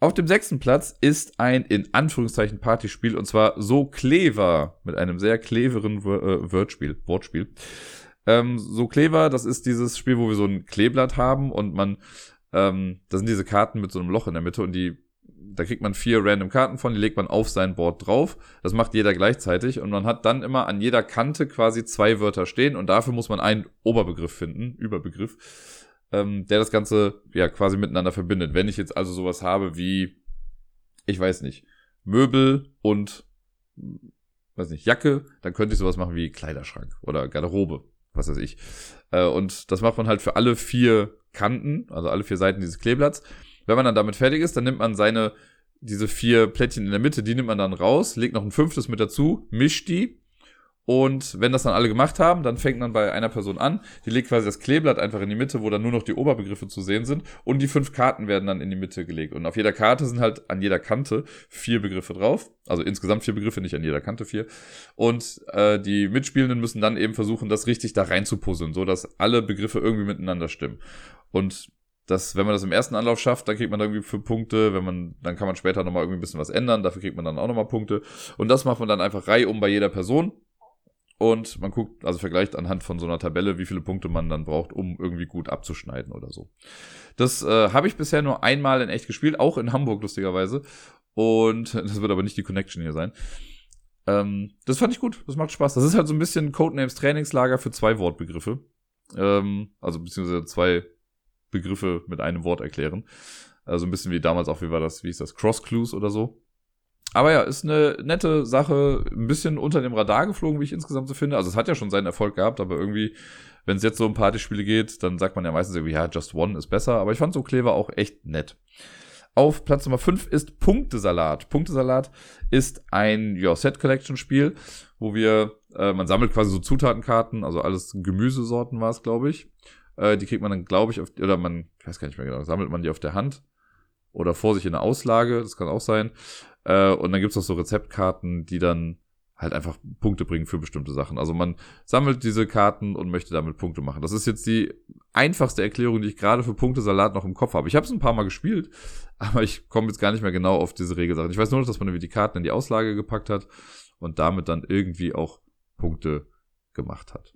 Auf dem sechsten Platz ist ein in Anführungszeichen Partyspiel und zwar so clever mit einem sehr cleveren äh, Wordspiel, Wortspiel. Ähm, so clever, das ist dieses Spiel, wo wir so ein Kleeblatt haben und man, ähm, da sind diese Karten mit so einem Loch in der Mitte und die da kriegt man vier random Karten von, die legt man auf sein Board drauf. Das macht jeder gleichzeitig und man hat dann immer an jeder Kante quasi zwei Wörter stehen und dafür muss man einen Oberbegriff finden, Überbegriff, ähm, der das Ganze ja quasi miteinander verbindet. Wenn ich jetzt also sowas habe wie, ich weiß nicht, Möbel und, weiß nicht, Jacke, dann könnte ich sowas machen wie Kleiderschrank oder Garderobe, was weiß ich. Äh, und das macht man halt für alle vier Kanten, also alle vier Seiten dieses Kleeblatts. Wenn man dann damit fertig ist, dann nimmt man seine, diese vier Plättchen in der Mitte, die nimmt man dann raus, legt noch ein fünftes mit dazu, mischt die. Und wenn das dann alle gemacht haben, dann fängt man bei einer Person an. Die legt quasi das Kleeblatt einfach in die Mitte, wo dann nur noch die Oberbegriffe zu sehen sind. Und die fünf Karten werden dann in die Mitte gelegt. Und auf jeder Karte sind halt an jeder Kante vier Begriffe drauf. Also insgesamt vier Begriffe, nicht an jeder Kante vier. Und äh, die Mitspielenden müssen dann eben versuchen, das richtig da rein zu puzzeln, so dass alle Begriffe irgendwie miteinander stimmen. Und dass, wenn man das im ersten Anlauf schafft, dann kriegt man irgendwie fünf Punkte. Wenn man, dann kann man später nochmal irgendwie ein bisschen was ändern. Dafür kriegt man dann auch nochmal Punkte. Und das macht man dann einfach reihum bei jeder Person. Und man guckt, also vergleicht anhand von so einer Tabelle, wie viele Punkte man dann braucht, um irgendwie gut abzuschneiden oder so. Das äh, habe ich bisher nur einmal in echt gespielt, auch in Hamburg lustigerweise. Und (laughs) das wird aber nicht die Connection hier sein. Ähm, das fand ich gut, das macht Spaß. Das ist halt so ein bisschen Codenames Trainingslager für zwei Wortbegriffe. Ähm, also beziehungsweise zwei Begriffe mit einem Wort erklären. Also ein bisschen wie damals auch, wie war das, wie ist das, Cross Clues oder so. Aber ja, ist eine nette Sache, ein bisschen unter dem Radar geflogen, wie ich insgesamt so finde. Also es hat ja schon seinen Erfolg gehabt, aber irgendwie, wenn es jetzt so um Partyspiele geht, dann sagt man ja meistens irgendwie, ja, Just One ist besser. Aber ich fand so Clever auch echt nett. Auf Platz Nummer 5 ist Punktesalat. Punktesalat ist ein ja, Set-Collection-Spiel, wo wir, äh, man sammelt quasi so Zutatenkarten, also alles Gemüsesorten war es, glaube ich. Äh, die kriegt man dann, glaube ich, auf, oder man, ich weiß gar nicht mehr genau, sammelt man die auf der Hand oder vor sich in der Auslage, das kann auch sein. Äh, und dann gibt's noch so Rezeptkarten, die dann halt einfach Punkte bringen für bestimmte Sachen. Also man sammelt diese Karten und möchte damit Punkte machen. Das ist jetzt die einfachste Erklärung, die ich gerade für Punktesalat noch im Kopf habe. Ich habe es ein paar Mal gespielt, (laughs) aber ich komme jetzt gar nicht mehr genau auf diese Regelsachen. Ich weiß nur noch, dass man irgendwie die Karten in die Auslage gepackt hat und damit dann irgendwie auch Punkte gemacht hat.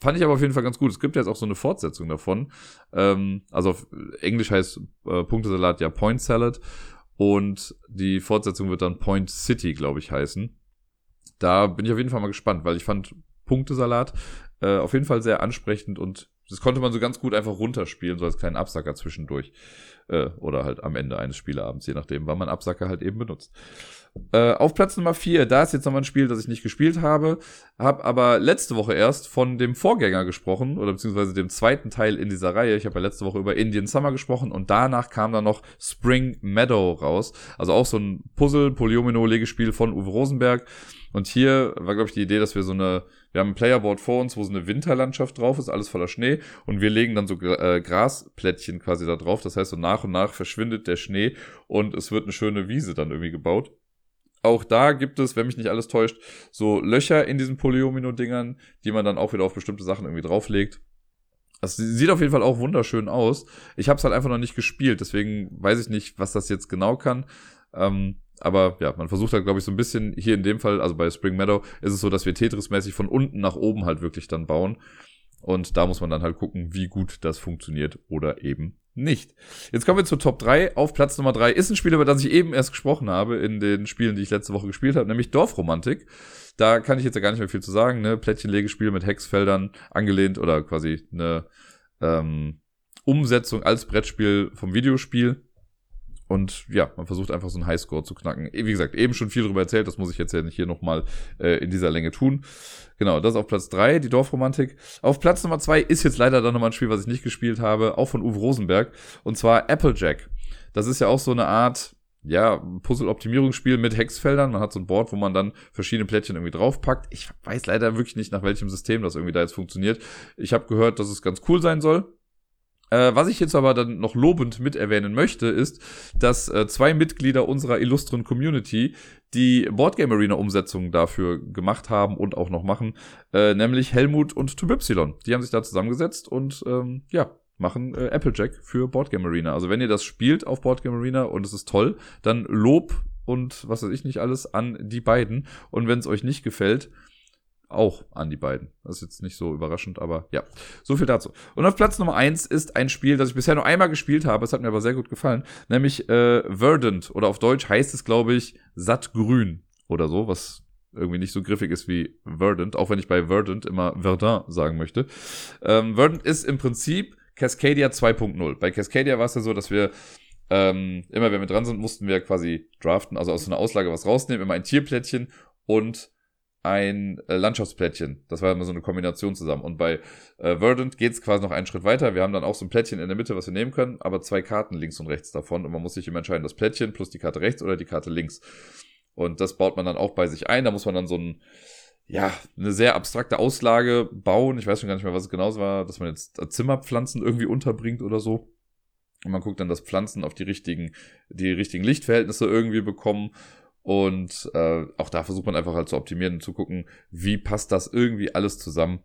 Fand ich aber auf jeden Fall ganz gut. Es gibt jetzt auch so eine Fortsetzung davon. Ähm, also auf Englisch heißt äh, Punktesalat ja Point Salad. Und die Fortsetzung wird dann Point City, glaube ich, heißen. Da bin ich auf jeden Fall mal gespannt, weil ich fand Punktesalat äh, auf jeden Fall sehr ansprechend und das konnte man so ganz gut einfach runterspielen, so als kleinen Absacker zwischendurch. Äh, oder halt am Ende eines Spieleabends, je nachdem, wann man Absacker halt eben benutzt. Äh, auf Platz Nummer 4, da ist jetzt nochmal ein Spiel, das ich nicht gespielt habe, habe aber letzte Woche erst von dem Vorgänger gesprochen, oder beziehungsweise dem zweiten Teil in dieser Reihe. Ich habe ja letzte Woche über Indian Summer gesprochen und danach kam dann noch Spring Meadow raus. Also auch so ein Puzzle, Polyomino-Legespiel von Uwe Rosenberg. Und hier war, glaube ich, die Idee, dass wir so eine, wir haben ein Playerboard vor uns, wo so eine Winterlandschaft drauf ist, alles voller Schnee, und wir legen dann so äh, Grasplättchen quasi da drauf. Das heißt, so nach und nach verschwindet der Schnee und es wird eine schöne Wiese dann irgendwie gebaut. Auch da gibt es, wenn mich nicht alles täuscht, so Löcher in diesen Polyomino-Dingern, die man dann auch wieder auf bestimmte Sachen irgendwie drauflegt. Das sieht auf jeden Fall auch wunderschön aus. Ich habe es halt einfach noch nicht gespielt, deswegen weiß ich nicht, was das jetzt genau kann. Ähm, aber ja, man versucht halt, glaube ich, so ein bisschen, hier in dem Fall, also bei Spring Meadow, ist es so, dass wir Tetris-mäßig von unten nach oben halt wirklich dann bauen. Und da muss man dann halt gucken, wie gut das funktioniert oder eben nicht. Jetzt kommen wir zur Top 3. Auf Platz Nummer 3 ist ein Spiel, über das ich eben erst gesprochen habe in den Spielen, die ich letzte Woche gespielt habe, nämlich Dorfromantik. Da kann ich jetzt ja gar nicht mehr viel zu sagen. Ne? Plättchenlegespiel mit Hexfeldern angelehnt oder quasi eine ähm, Umsetzung als Brettspiel vom Videospiel. Und ja, man versucht einfach so einen Highscore zu knacken. Wie gesagt, eben schon viel darüber erzählt, das muss ich jetzt ja nicht hier nochmal äh, in dieser Länge tun. Genau, das auf Platz drei die Dorfromantik. Auf Platz Nummer zwei ist jetzt leider dann nochmal ein Spiel, was ich nicht gespielt habe, auch von Uwe Rosenberg, und zwar Applejack. Das ist ja auch so eine Art, ja, Puzzle-Optimierungsspiel mit Hexfeldern. Man hat so ein Board, wo man dann verschiedene Plättchen irgendwie draufpackt. Ich weiß leider wirklich nicht, nach welchem System das irgendwie da jetzt funktioniert. Ich habe gehört, dass es ganz cool sein soll. Äh, was ich jetzt aber dann noch lobend mit erwähnen möchte, ist, dass äh, zwei Mitglieder unserer illustren Community die Boardgame Arena Umsetzung dafür gemacht haben und auch noch machen, äh, nämlich Helmut und TubeY. Die haben sich da zusammengesetzt und ähm, ja, machen äh, Applejack für Boardgame Arena. Also wenn ihr das spielt auf Boardgame Arena und es ist toll, dann Lob und was weiß ich nicht alles an die beiden. Und wenn es euch nicht gefällt, auch an die beiden. Das ist jetzt nicht so überraschend, aber ja. So viel dazu. Und auf Platz Nummer eins ist ein Spiel, das ich bisher nur einmal gespielt habe. Es hat mir aber sehr gut gefallen. Nämlich äh, Verdant. Oder auf Deutsch heißt es, glaube ich, Sattgrün oder so, was irgendwie nicht so griffig ist wie Verdant, auch wenn ich bei Verdant immer Verdun sagen möchte. Ähm, Verdant ist im Prinzip Cascadia 2.0. Bei Cascadia war es ja so, dass wir ähm, immer wenn wir dran sind, mussten wir quasi draften, also aus so einer Auslage was rausnehmen, immer ein Tierplättchen und ein äh, Landschaftsplättchen. Das war immer so eine Kombination zusammen. Und bei äh, Verdant geht es quasi noch einen Schritt weiter. Wir haben dann auch so ein Plättchen in der Mitte, was wir nehmen können, aber zwei Karten links und rechts davon. Und man muss sich immer entscheiden, das Plättchen plus die Karte rechts oder die Karte links. Und das baut man dann auch bei sich ein. Da muss man dann so ein, ja, eine sehr abstrakte Auslage bauen. Ich weiß schon gar nicht mehr, was es genau war, dass man jetzt Zimmerpflanzen irgendwie unterbringt oder so. Und man guckt dann, dass Pflanzen auf die richtigen, die richtigen Lichtverhältnisse irgendwie bekommen und äh, auch da versucht man einfach halt zu optimieren und zu gucken, wie passt das irgendwie alles zusammen,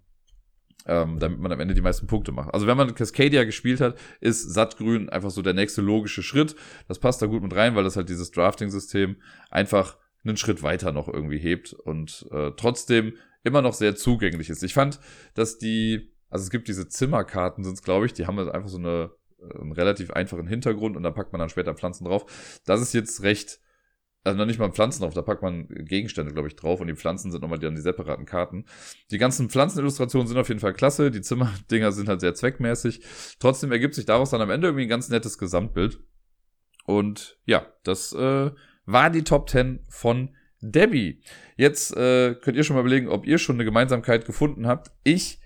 ähm, damit man am Ende die meisten Punkte macht. Also wenn man Cascadia gespielt hat, ist Sattgrün einfach so der nächste logische Schritt. Das passt da gut mit rein, weil das halt dieses Drafting-System einfach einen Schritt weiter noch irgendwie hebt und äh, trotzdem immer noch sehr zugänglich ist. Ich fand, dass die, also es gibt diese Zimmerkarten, sind es glaube ich, die haben halt einfach so eine, äh, einen relativ einfachen Hintergrund und da packt man dann später Pflanzen drauf. Das ist jetzt recht also noch nicht mal Pflanzen drauf, da packt man Gegenstände, glaube ich, drauf und die Pflanzen sind nochmal die, die separaten Karten. Die ganzen Pflanzenillustrationen sind auf jeden Fall klasse, die Zimmerdinger sind halt sehr zweckmäßig. Trotzdem ergibt sich daraus dann am Ende irgendwie ein ganz nettes Gesamtbild. Und ja, das äh, war die Top 10 von Debbie. Jetzt äh, könnt ihr schon mal überlegen, ob ihr schon eine Gemeinsamkeit gefunden habt. Ich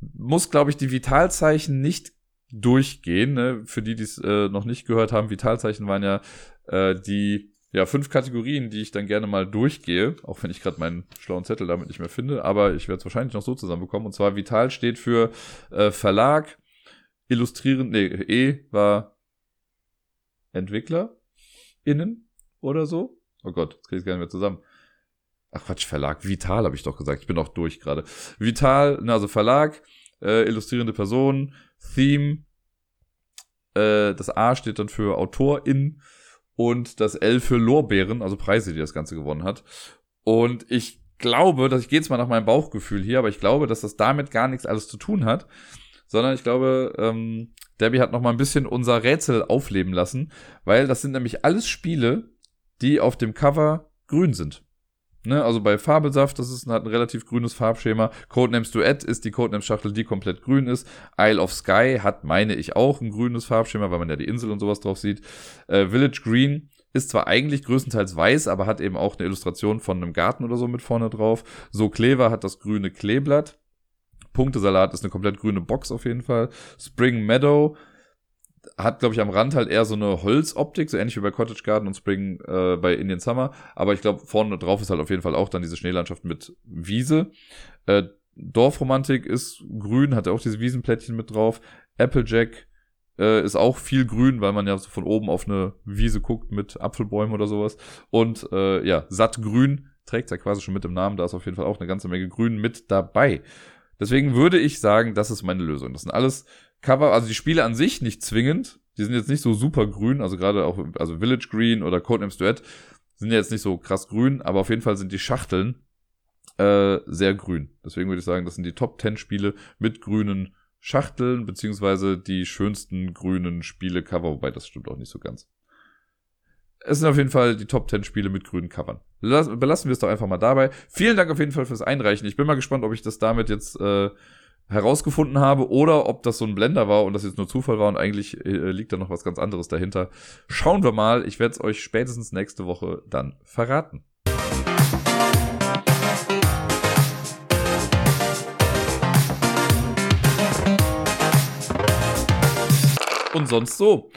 muss, glaube ich, die Vitalzeichen nicht durchgehen. Ne? Für die, die es äh, noch nicht gehört haben, Vitalzeichen waren ja äh, die ja, fünf Kategorien, die ich dann gerne mal durchgehe, auch wenn ich gerade meinen schlauen Zettel damit nicht mehr finde, aber ich werde es wahrscheinlich noch so zusammenbekommen. Und zwar Vital steht für äh, Verlag, Illustrieren, nee, E war Entwickler innen oder so. Oh Gott, jetzt kriege ich gar nicht mehr zusammen. Ach Quatsch, Verlag, Vital habe ich doch gesagt. Ich bin auch durch gerade. Vital, na, also Verlag, äh, illustrierende Person, Theme, äh, das A steht dann für Autorin und das L für Lorbeeren, also Preise, die das Ganze gewonnen hat. Und ich glaube, dass ich gehe jetzt mal nach meinem Bauchgefühl hier, aber ich glaube, dass das damit gar nichts alles zu tun hat, sondern ich glaube, ähm, Debbie hat noch mal ein bisschen unser Rätsel aufleben lassen, weil das sind nämlich alles Spiele, die auf dem Cover grün sind. Ne, also bei Fabelsaft, das ist hat ein relativ grünes Farbschema. Codenames Duet ist die Codenames-Schachtel, die komplett grün ist. Isle of Sky hat, meine ich, auch ein grünes Farbschema, weil man ja die Insel und sowas drauf sieht. Äh, Village Green ist zwar eigentlich größtenteils weiß, aber hat eben auch eine Illustration von einem Garten oder so mit vorne drauf. So Clever hat das grüne Kleeblatt. Punktesalat ist eine komplett grüne Box auf jeden Fall. Spring Meadow hat, glaube ich, am Rand halt eher so eine Holzoptik, so ähnlich wie bei Cottage Garden und Spring äh, bei Indian Summer. Aber ich glaube, vorne drauf ist halt auf jeden Fall auch dann diese Schneelandschaft mit Wiese. Äh, Dorfromantik ist grün, hat auch diese Wiesenplättchen mit drauf. Applejack äh, ist auch viel grün, weil man ja so von oben auf eine Wiese guckt mit Apfelbäumen oder sowas. Und äh, ja, sattgrün trägt ja quasi schon mit im Namen. Da ist auf jeden Fall auch eine ganze Menge Grün mit dabei. Deswegen würde ich sagen, das ist meine Lösung. Das sind alles Cover, also die Spiele an sich nicht zwingend. Die sind jetzt nicht so super grün, also gerade auch, also Village Green oder Codenames Duet sind ja jetzt nicht so krass grün, aber auf jeden Fall sind die Schachteln äh, sehr grün. Deswegen würde ich sagen, das sind die Top 10 Spiele mit grünen Schachteln, beziehungsweise die schönsten grünen Spiele-Cover, wobei das stimmt auch nicht so ganz. Es sind auf jeden Fall die Top 10 Spiele mit grünen Covern. Belassen wir es doch einfach mal dabei. Vielen Dank auf jeden Fall fürs Einreichen. Ich bin mal gespannt, ob ich das damit jetzt äh, herausgefunden habe oder ob das so ein Blender war und das jetzt nur Zufall war und eigentlich äh, liegt da noch was ganz anderes dahinter. Schauen wir mal. Ich werde es euch spätestens nächste Woche dann verraten. Und sonst so.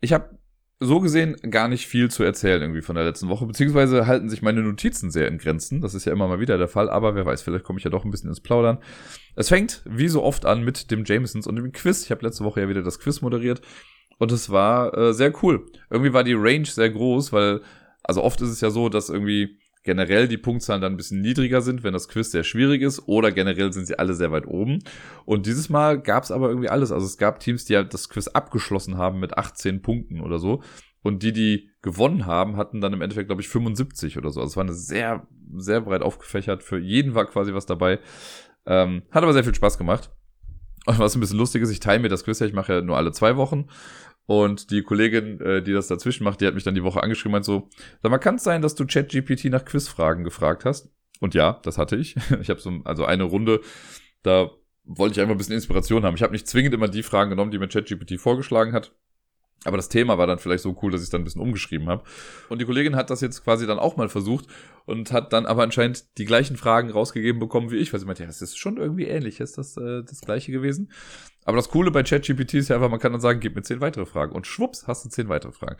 Ich habe so gesehen gar nicht viel zu erzählen irgendwie von der letzten Woche, beziehungsweise halten sich meine Notizen sehr in Grenzen. Das ist ja immer mal wieder der Fall, aber wer weiß, vielleicht komme ich ja doch ein bisschen ins Plaudern. Es fängt wie so oft an mit dem Jamesons und dem Quiz. Ich habe letzte Woche ja wieder das Quiz moderiert und es war äh, sehr cool. Irgendwie war die Range sehr groß, weil, also oft ist es ja so, dass irgendwie generell die Punktzahlen dann ein bisschen niedriger sind, wenn das Quiz sehr schwierig ist, oder generell sind sie alle sehr weit oben. Und dieses Mal gab es aber irgendwie alles. Also es gab Teams, die halt das Quiz abgeschlossen haben mit 18 Punkten oder so. Und die, die gewonnen haben, hatten dann im Endeffekt, glaube ich, 75 oder so. Also es war eine sehr, sehr breit aufgefächert. Für jeden war quasi was dabei. Ähm, hat aber sehr viel Spaß gemacht. Und was ein bisschen lustig ist, ich teile mir das Quiz ja, ich mache ja nur alle zwei Wochen. Und die Kollegin, äh, die das dazwischen macht, die hat mich dann die Woche angeschrieben und so, sag mal, kann es sein, dass du ChatGPT nach Quizfragen gefragt hast? Und ja, das hatte ich. (laughs) Ich habe so also eine Runde, da wollte ich einfach ein bisschen Inspiration haben. Ich habe nicht zwingend immer die Fragen genommen, die mir ChatGPT vorgeschlagen hat. Aber das Thema war dann vielleicht so cool, dass ich es dann ein bisschen umgeschrieben habe. Und die Kollegin hat das jetzt quasi dann auch mal versucht und hat dann aber anscheinend die gleichen Fragen rausgegeben bekommen wie ich, weil sie meinte, ja, das ist schon irgendwie ähnlich. Ist das äh, das gleiche gewesen? Aber das Coole bei ChatGPT ist ja einfach, man kann dann sagen, gib mir zehn weitere Fragen. Und schwupps, hast du zehn weitere Fragen.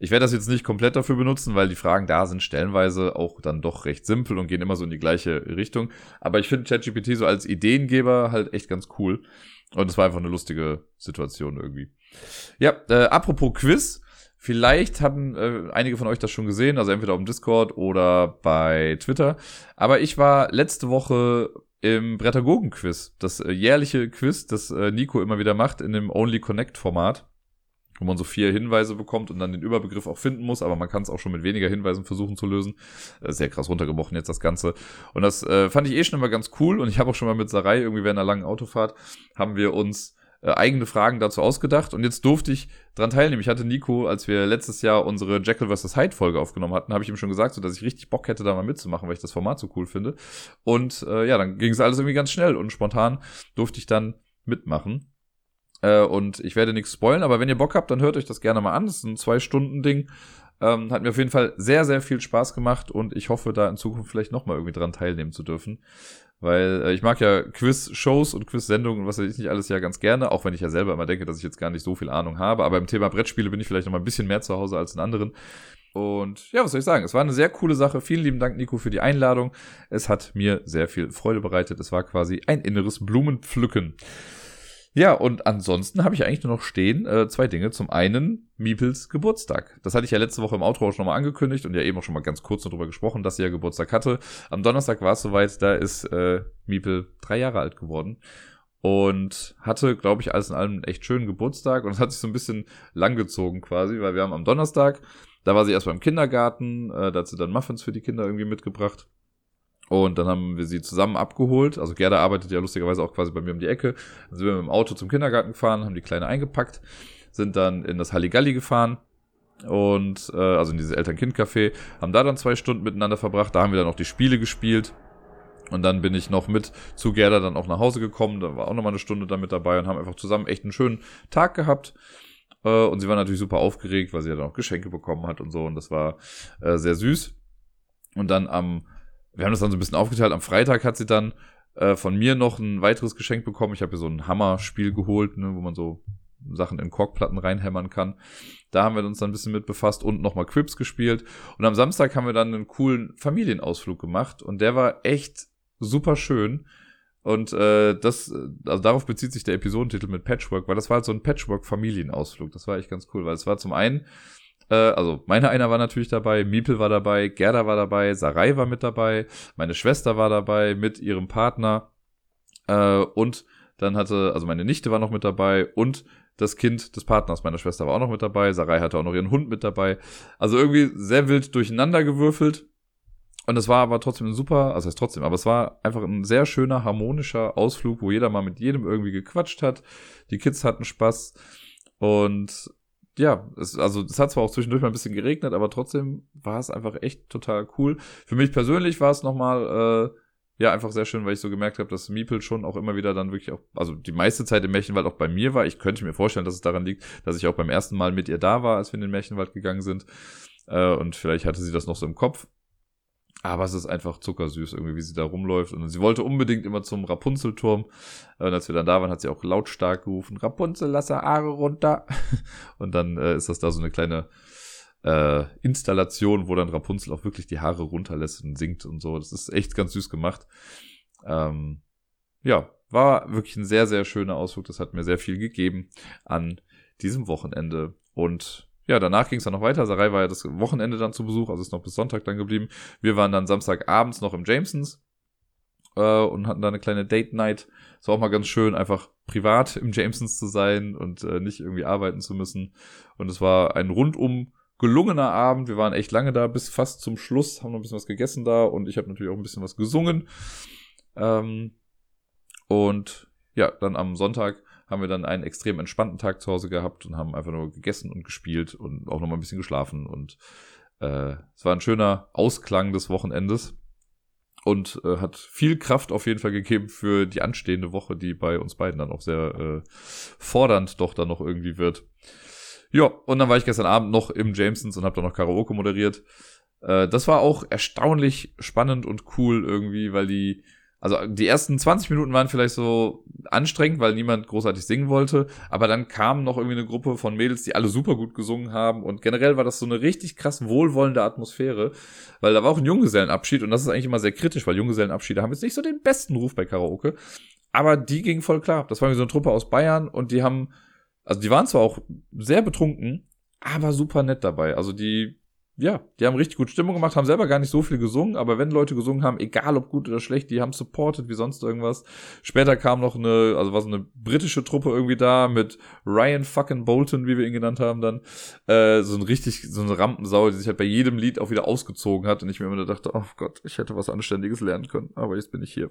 Ich werde das jetzt nicht komplett dafür benutzen, weil die Fragen da sind stellenweise auch dann doch recht simpel und gehen immer so in die gleiche Richtung. Aber ich finde ChatGPT so als Ideengeber halt echt ganz cool. Und es war einfach eine lustige Situation irgendwie. Ja, äh, apropos Quiz. Vielleicht haben äh, einige von euch das schon gesehen, also entweder auf dem Discord oder bei Twitter. Aber ich war letzte Woche im Brettagogen-Quiz, das äh, jährliche Quiz, das äh, Nico immer wieder macht in dem Only Connect-Format, wo man so vier Hinweise bekommt und dann den Überbegriff auch finden muss, aber man kann es auch schon mit weniger Hinweisen versuchen zu lösen. Sehr krass runtergebrochen jetzt das Ganze. Und das äh, fand ich eh schon immer ganz cool und ich habe auch schon mal mit Sarai irgendwie während einer langen Autofahrt haben wir uns äh, eigene Fragen dazu ausgedacht und jetzt durfte ich dran teilnehmen. Ich hatte Nico, als wir letztes Jahr unsere Jekyll vs. Hyde Folge aufgenommen hatten, habe ich ihm schon gesagt, so dass ich richtig Bock hätte, da mal mitzumachen, weil ich das Format so cool finde. Und äh, ja, dann ging es alles irgendwie ganz schnell und spontan durfte ich dann mitmachen. Äh, und ich werde nichts spoilen, aber wenn ihr Bock habt, dann hört euch das gerne mal an. Das ist ein Zwei-Stunden-Ding. Ähm, hat mir auf jeden Fall sehr, sehr viel Spaß gemacht und ich hoffe, da in Zukunft vielleicht nochmal irgendwie dran teilnehmen zu dürfen. Weil äh, ich mag ja Quiz-Shows und Quiz-Sendungen und was weiß ich nicht alles ja ganz gerne, auch wenn ich ja selber immer denke, dass ich jetzt gar nicht so viel Ahnung habe. Aber im Thema Brettspiele bin ich vielleicht noch mal ein bisschen mehr zu Hause als in anderen. Und ja, was soll ich sagen? Es war eine sehr coole Sache. Vielen lieben Dank, Nico, für die Einladung. Es hat mir sehr viel Freude bereitet. Es war quasi ein inneres Blumenpflücken. Ja, und ansonsten habe ich eigentlich nur noch stehen äh, zwei Dinge. Zum einen Miepels Geburtstag. Das hatte ich ja letzte Woche im Outro auch schon mal angekündigt und ja eben auch schon mal ganz kurz darüber gesprochen, dass sie ja Geburtstag hatte. Am Donnerstag war es soweit, da ist äh, Miepel drei Jahre alt geworden und hatte, glaube ich, alles in allem einen echt schönen Geburtstag und es (laughs) hat sich so ein bisschen langgezogen quasi, weil wir haben am Donnerstag, da war sie erst beim Kindergarten, äh, da hat sie dann Muffins für die Kinder irgendwie mitgebracht und dann haben wir sie zusammen abgeholt. Also Gerda arbeitet ja lustigerweise auch quasi bei mir um die Ecke. Dann sind wir mit dem Auto zum Kindergarten gefahren, haben die Kleine eingepackt, sind dann in das Halligalli gefahren und äh, also in dieses Eltern-Kind-Café, haben da dann zwei Stunden miteinander verbracht. Da haben wir dann auch die Spiele gespielt. Und dann bin ich noch mit zu Gerda dann auch nach Hause gekommen. Da war auch nochmal eine Stunde damit dabei und haben einfach zusammen echt einen schönen Tag gehabt. Äh, und sie war natürlich super aufgeregt, weil sie ja dann auch Geschenke bekommen hat und so. Und das war äh, sehr süß. Und dann am wir haben das dann so ein bisschen aufgeteilt. Am Freitag hat sie dann äh, von mir noch ein weiteres Geschenk bekommen. Ich habe ihr so ein Hammer-Spiel geholt, ne, wo man so Sachen in Korkplatten reinhämmern kann. Da haben wir uns dann ein bisschen mit befasst und nochmal Quips gespielt. Und am Samstag haben wir dann einen coolen Familienausflug gemacht und der war echt super schön. Und äh, das, also darauf bezieht sich der Episodentitel mit Patchwork, weil das war halt so ein Patchwork-Familienausflug. Das war echt ganz cool, weil es war zum einen äh, also meine einer war natürlich dabei, Miepel war dabei, Gerda war dabei, Sarai war mit dabei, meine Schwester war dabei mit ihrem Partner äh, und dann hatte, also meine Nichte war noch mit dabei und das Kind des Partners meiner Schwester war auch noch mit dabei. Sarai hatte auch noch ihren Hund mit dabei. Also irgendwie sehr wild durcheinander gewürfelt. Und es war aber trotzdem ein super, also heißt trotzdem, aber es war einfach ein sehr schöner, harmonischer Ausflug, wo jeder mal mit jedem irgendwie gequatscht hat. Die Kids hatten Spaß. Und ja, es, also es hat zwar auch zwischendurch mal ein bisschen geregnet, aber trotzdem war es einfach echt total cool. Für mich persönlich war es nochmal, äh, ja, einfach sehr schön, weil ich so gemerkt habe, dass Miepel schon auch immer wieder dann wirklich auch, also die meiste Zeit im Märchenwald auch bei mir war. Ich könnte mir vorstellen, dass es daran liegt, dass ich auch beim ersten Mal mit ihr da war, als wir in den Märchenwald gegangen sind. Äh, und vielleicht hatte sie das noch so im Kopf. Aber es ist einfach zuckersüß irgendwie, wie sie da rumläuft. Und sie wollte unbedingt immer zum Rapunzelturm. Und als wir dann da waren, hat sie auch lautstark gerufen, Rapunzel, lass Haare runter. (laughs) Und dann äh, ist das da so eine kleine äh, Installation, wo dann Rapunzel auch wirklich die Haare runterlässt und singt und so. Das ist echt ganz süß gemacht. Ähm, ja, war wirklich ein sehr, sehr schöner Ausflug. Das hat mir sehr viel gegeben an diesem Wochenende. Und ja, danach ging es dann noch weiter. Sarai war ja das Wochenende dann zu Besuch, also ist noch bis Sonntag dann geblieben. Wir waren dann Samstagabends noch im Jamesons äh, und hatten da eine kleine Date Night. Es war auch mal ganz schön, einfach privat im Jamesons zu sein und äh, nicht irgendwie arbeiten zu müssen. Und es war ein rundum gelungener Abend. Wir waren echt lange da, bis fast zum Schluss, haben noch ein bisschen was gegessen da und ich habe natürlich auch ein bisschen was gesungen. Ähm, und ja, dann am Sonntag haben wir dann einen extrem entspannten Tag zu Hause gehabt und haben einfach nur gegessen und gespielt und auch noch mal ein bisschen geschlafen. Und äh, es war ein schöner Ausklang des Wochenendes und äh, hat viel Kraft auf jeden Fall gegeben für die anstehende Woche, die bei uns beiden dann auch sehr äh, fordernd doch dann noch irgendwie wird. Ja, und dann war ich gestern Abend noch im Jamesons und habe dann noch Karaoke moderiert. Äh, das war auch erstaunlich spannend und cool irgendwie, weil die also die ersten 20 Minuten waren vielleicht so anstrengend, weil niemand großartig singen wollte, aber dann kam noch irgendwie eine Gruppe von Mädels, die alle super gut gesungen haben und generell war das so eine richtig krass wohlwollende Atmosphäre, weil da war auch ein Junggesellenabschied und das ist eigentlich immer sehr kritisch, weil Junggesellenabschiede haben jetzt nicht so den besten Ruf bei Karaoke, aber die ging voll klar. Das war so eine Truppe aus Bayern und die haben, also die waren zwar auch sehr betrunken, aber super nett dabei. Also die ja, die haben richtig gut Stimmung gemacht, haben selber gar nicht so viel gesungen, aber wenn Leute gesungen haben, egal ob gut oder schlecht, die haben supported wie sonst irgendwas. Später kam noch eine, also war so eine britische Truppe irgendwie da mit Ryan fucking Bolton, wie wir ihn genannt haben dann, äh, so ein richtig, so eine Rampensau, die sich halt bei jedem Lied auch wieder ausgezogen hat und ich mir immer dachte, oh Gott, ich hätte was Anständiges lernen können, aber jetzt bin ich hier.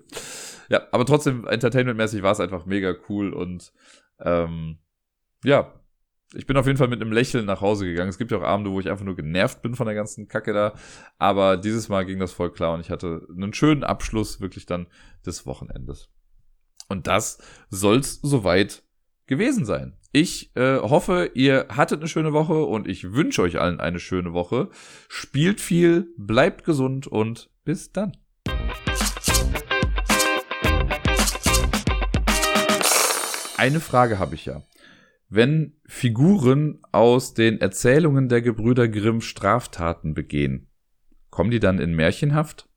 Ja, aber trotzdem, entertainmentmäßig war es einfach mega cool und ähm, ja, ich bin auf jeden Fall mit einem Lächeln nach Hause gegangen. Es gibt ja auch Abende, wo ich einfach nur genervt bin von der ganzen Kacke da. Aber dieses Mal ging das voll klar und ich hatte einen schönen Abschluss wirklich dann des Wochenendes. Und das soll's soweit gewesen sein. Ich äh, hoffe, ihr hattet eine schöne Woche und ich wünsche euch allen eine schöne Woche. Spielt viel, bleibt gesund und bis dann. Eine Frage habe ich ja wenn Figuren aus den Erzählungen der Gebrüder Grimm Straftaten begehen, kommen die dann in Märchenhaft?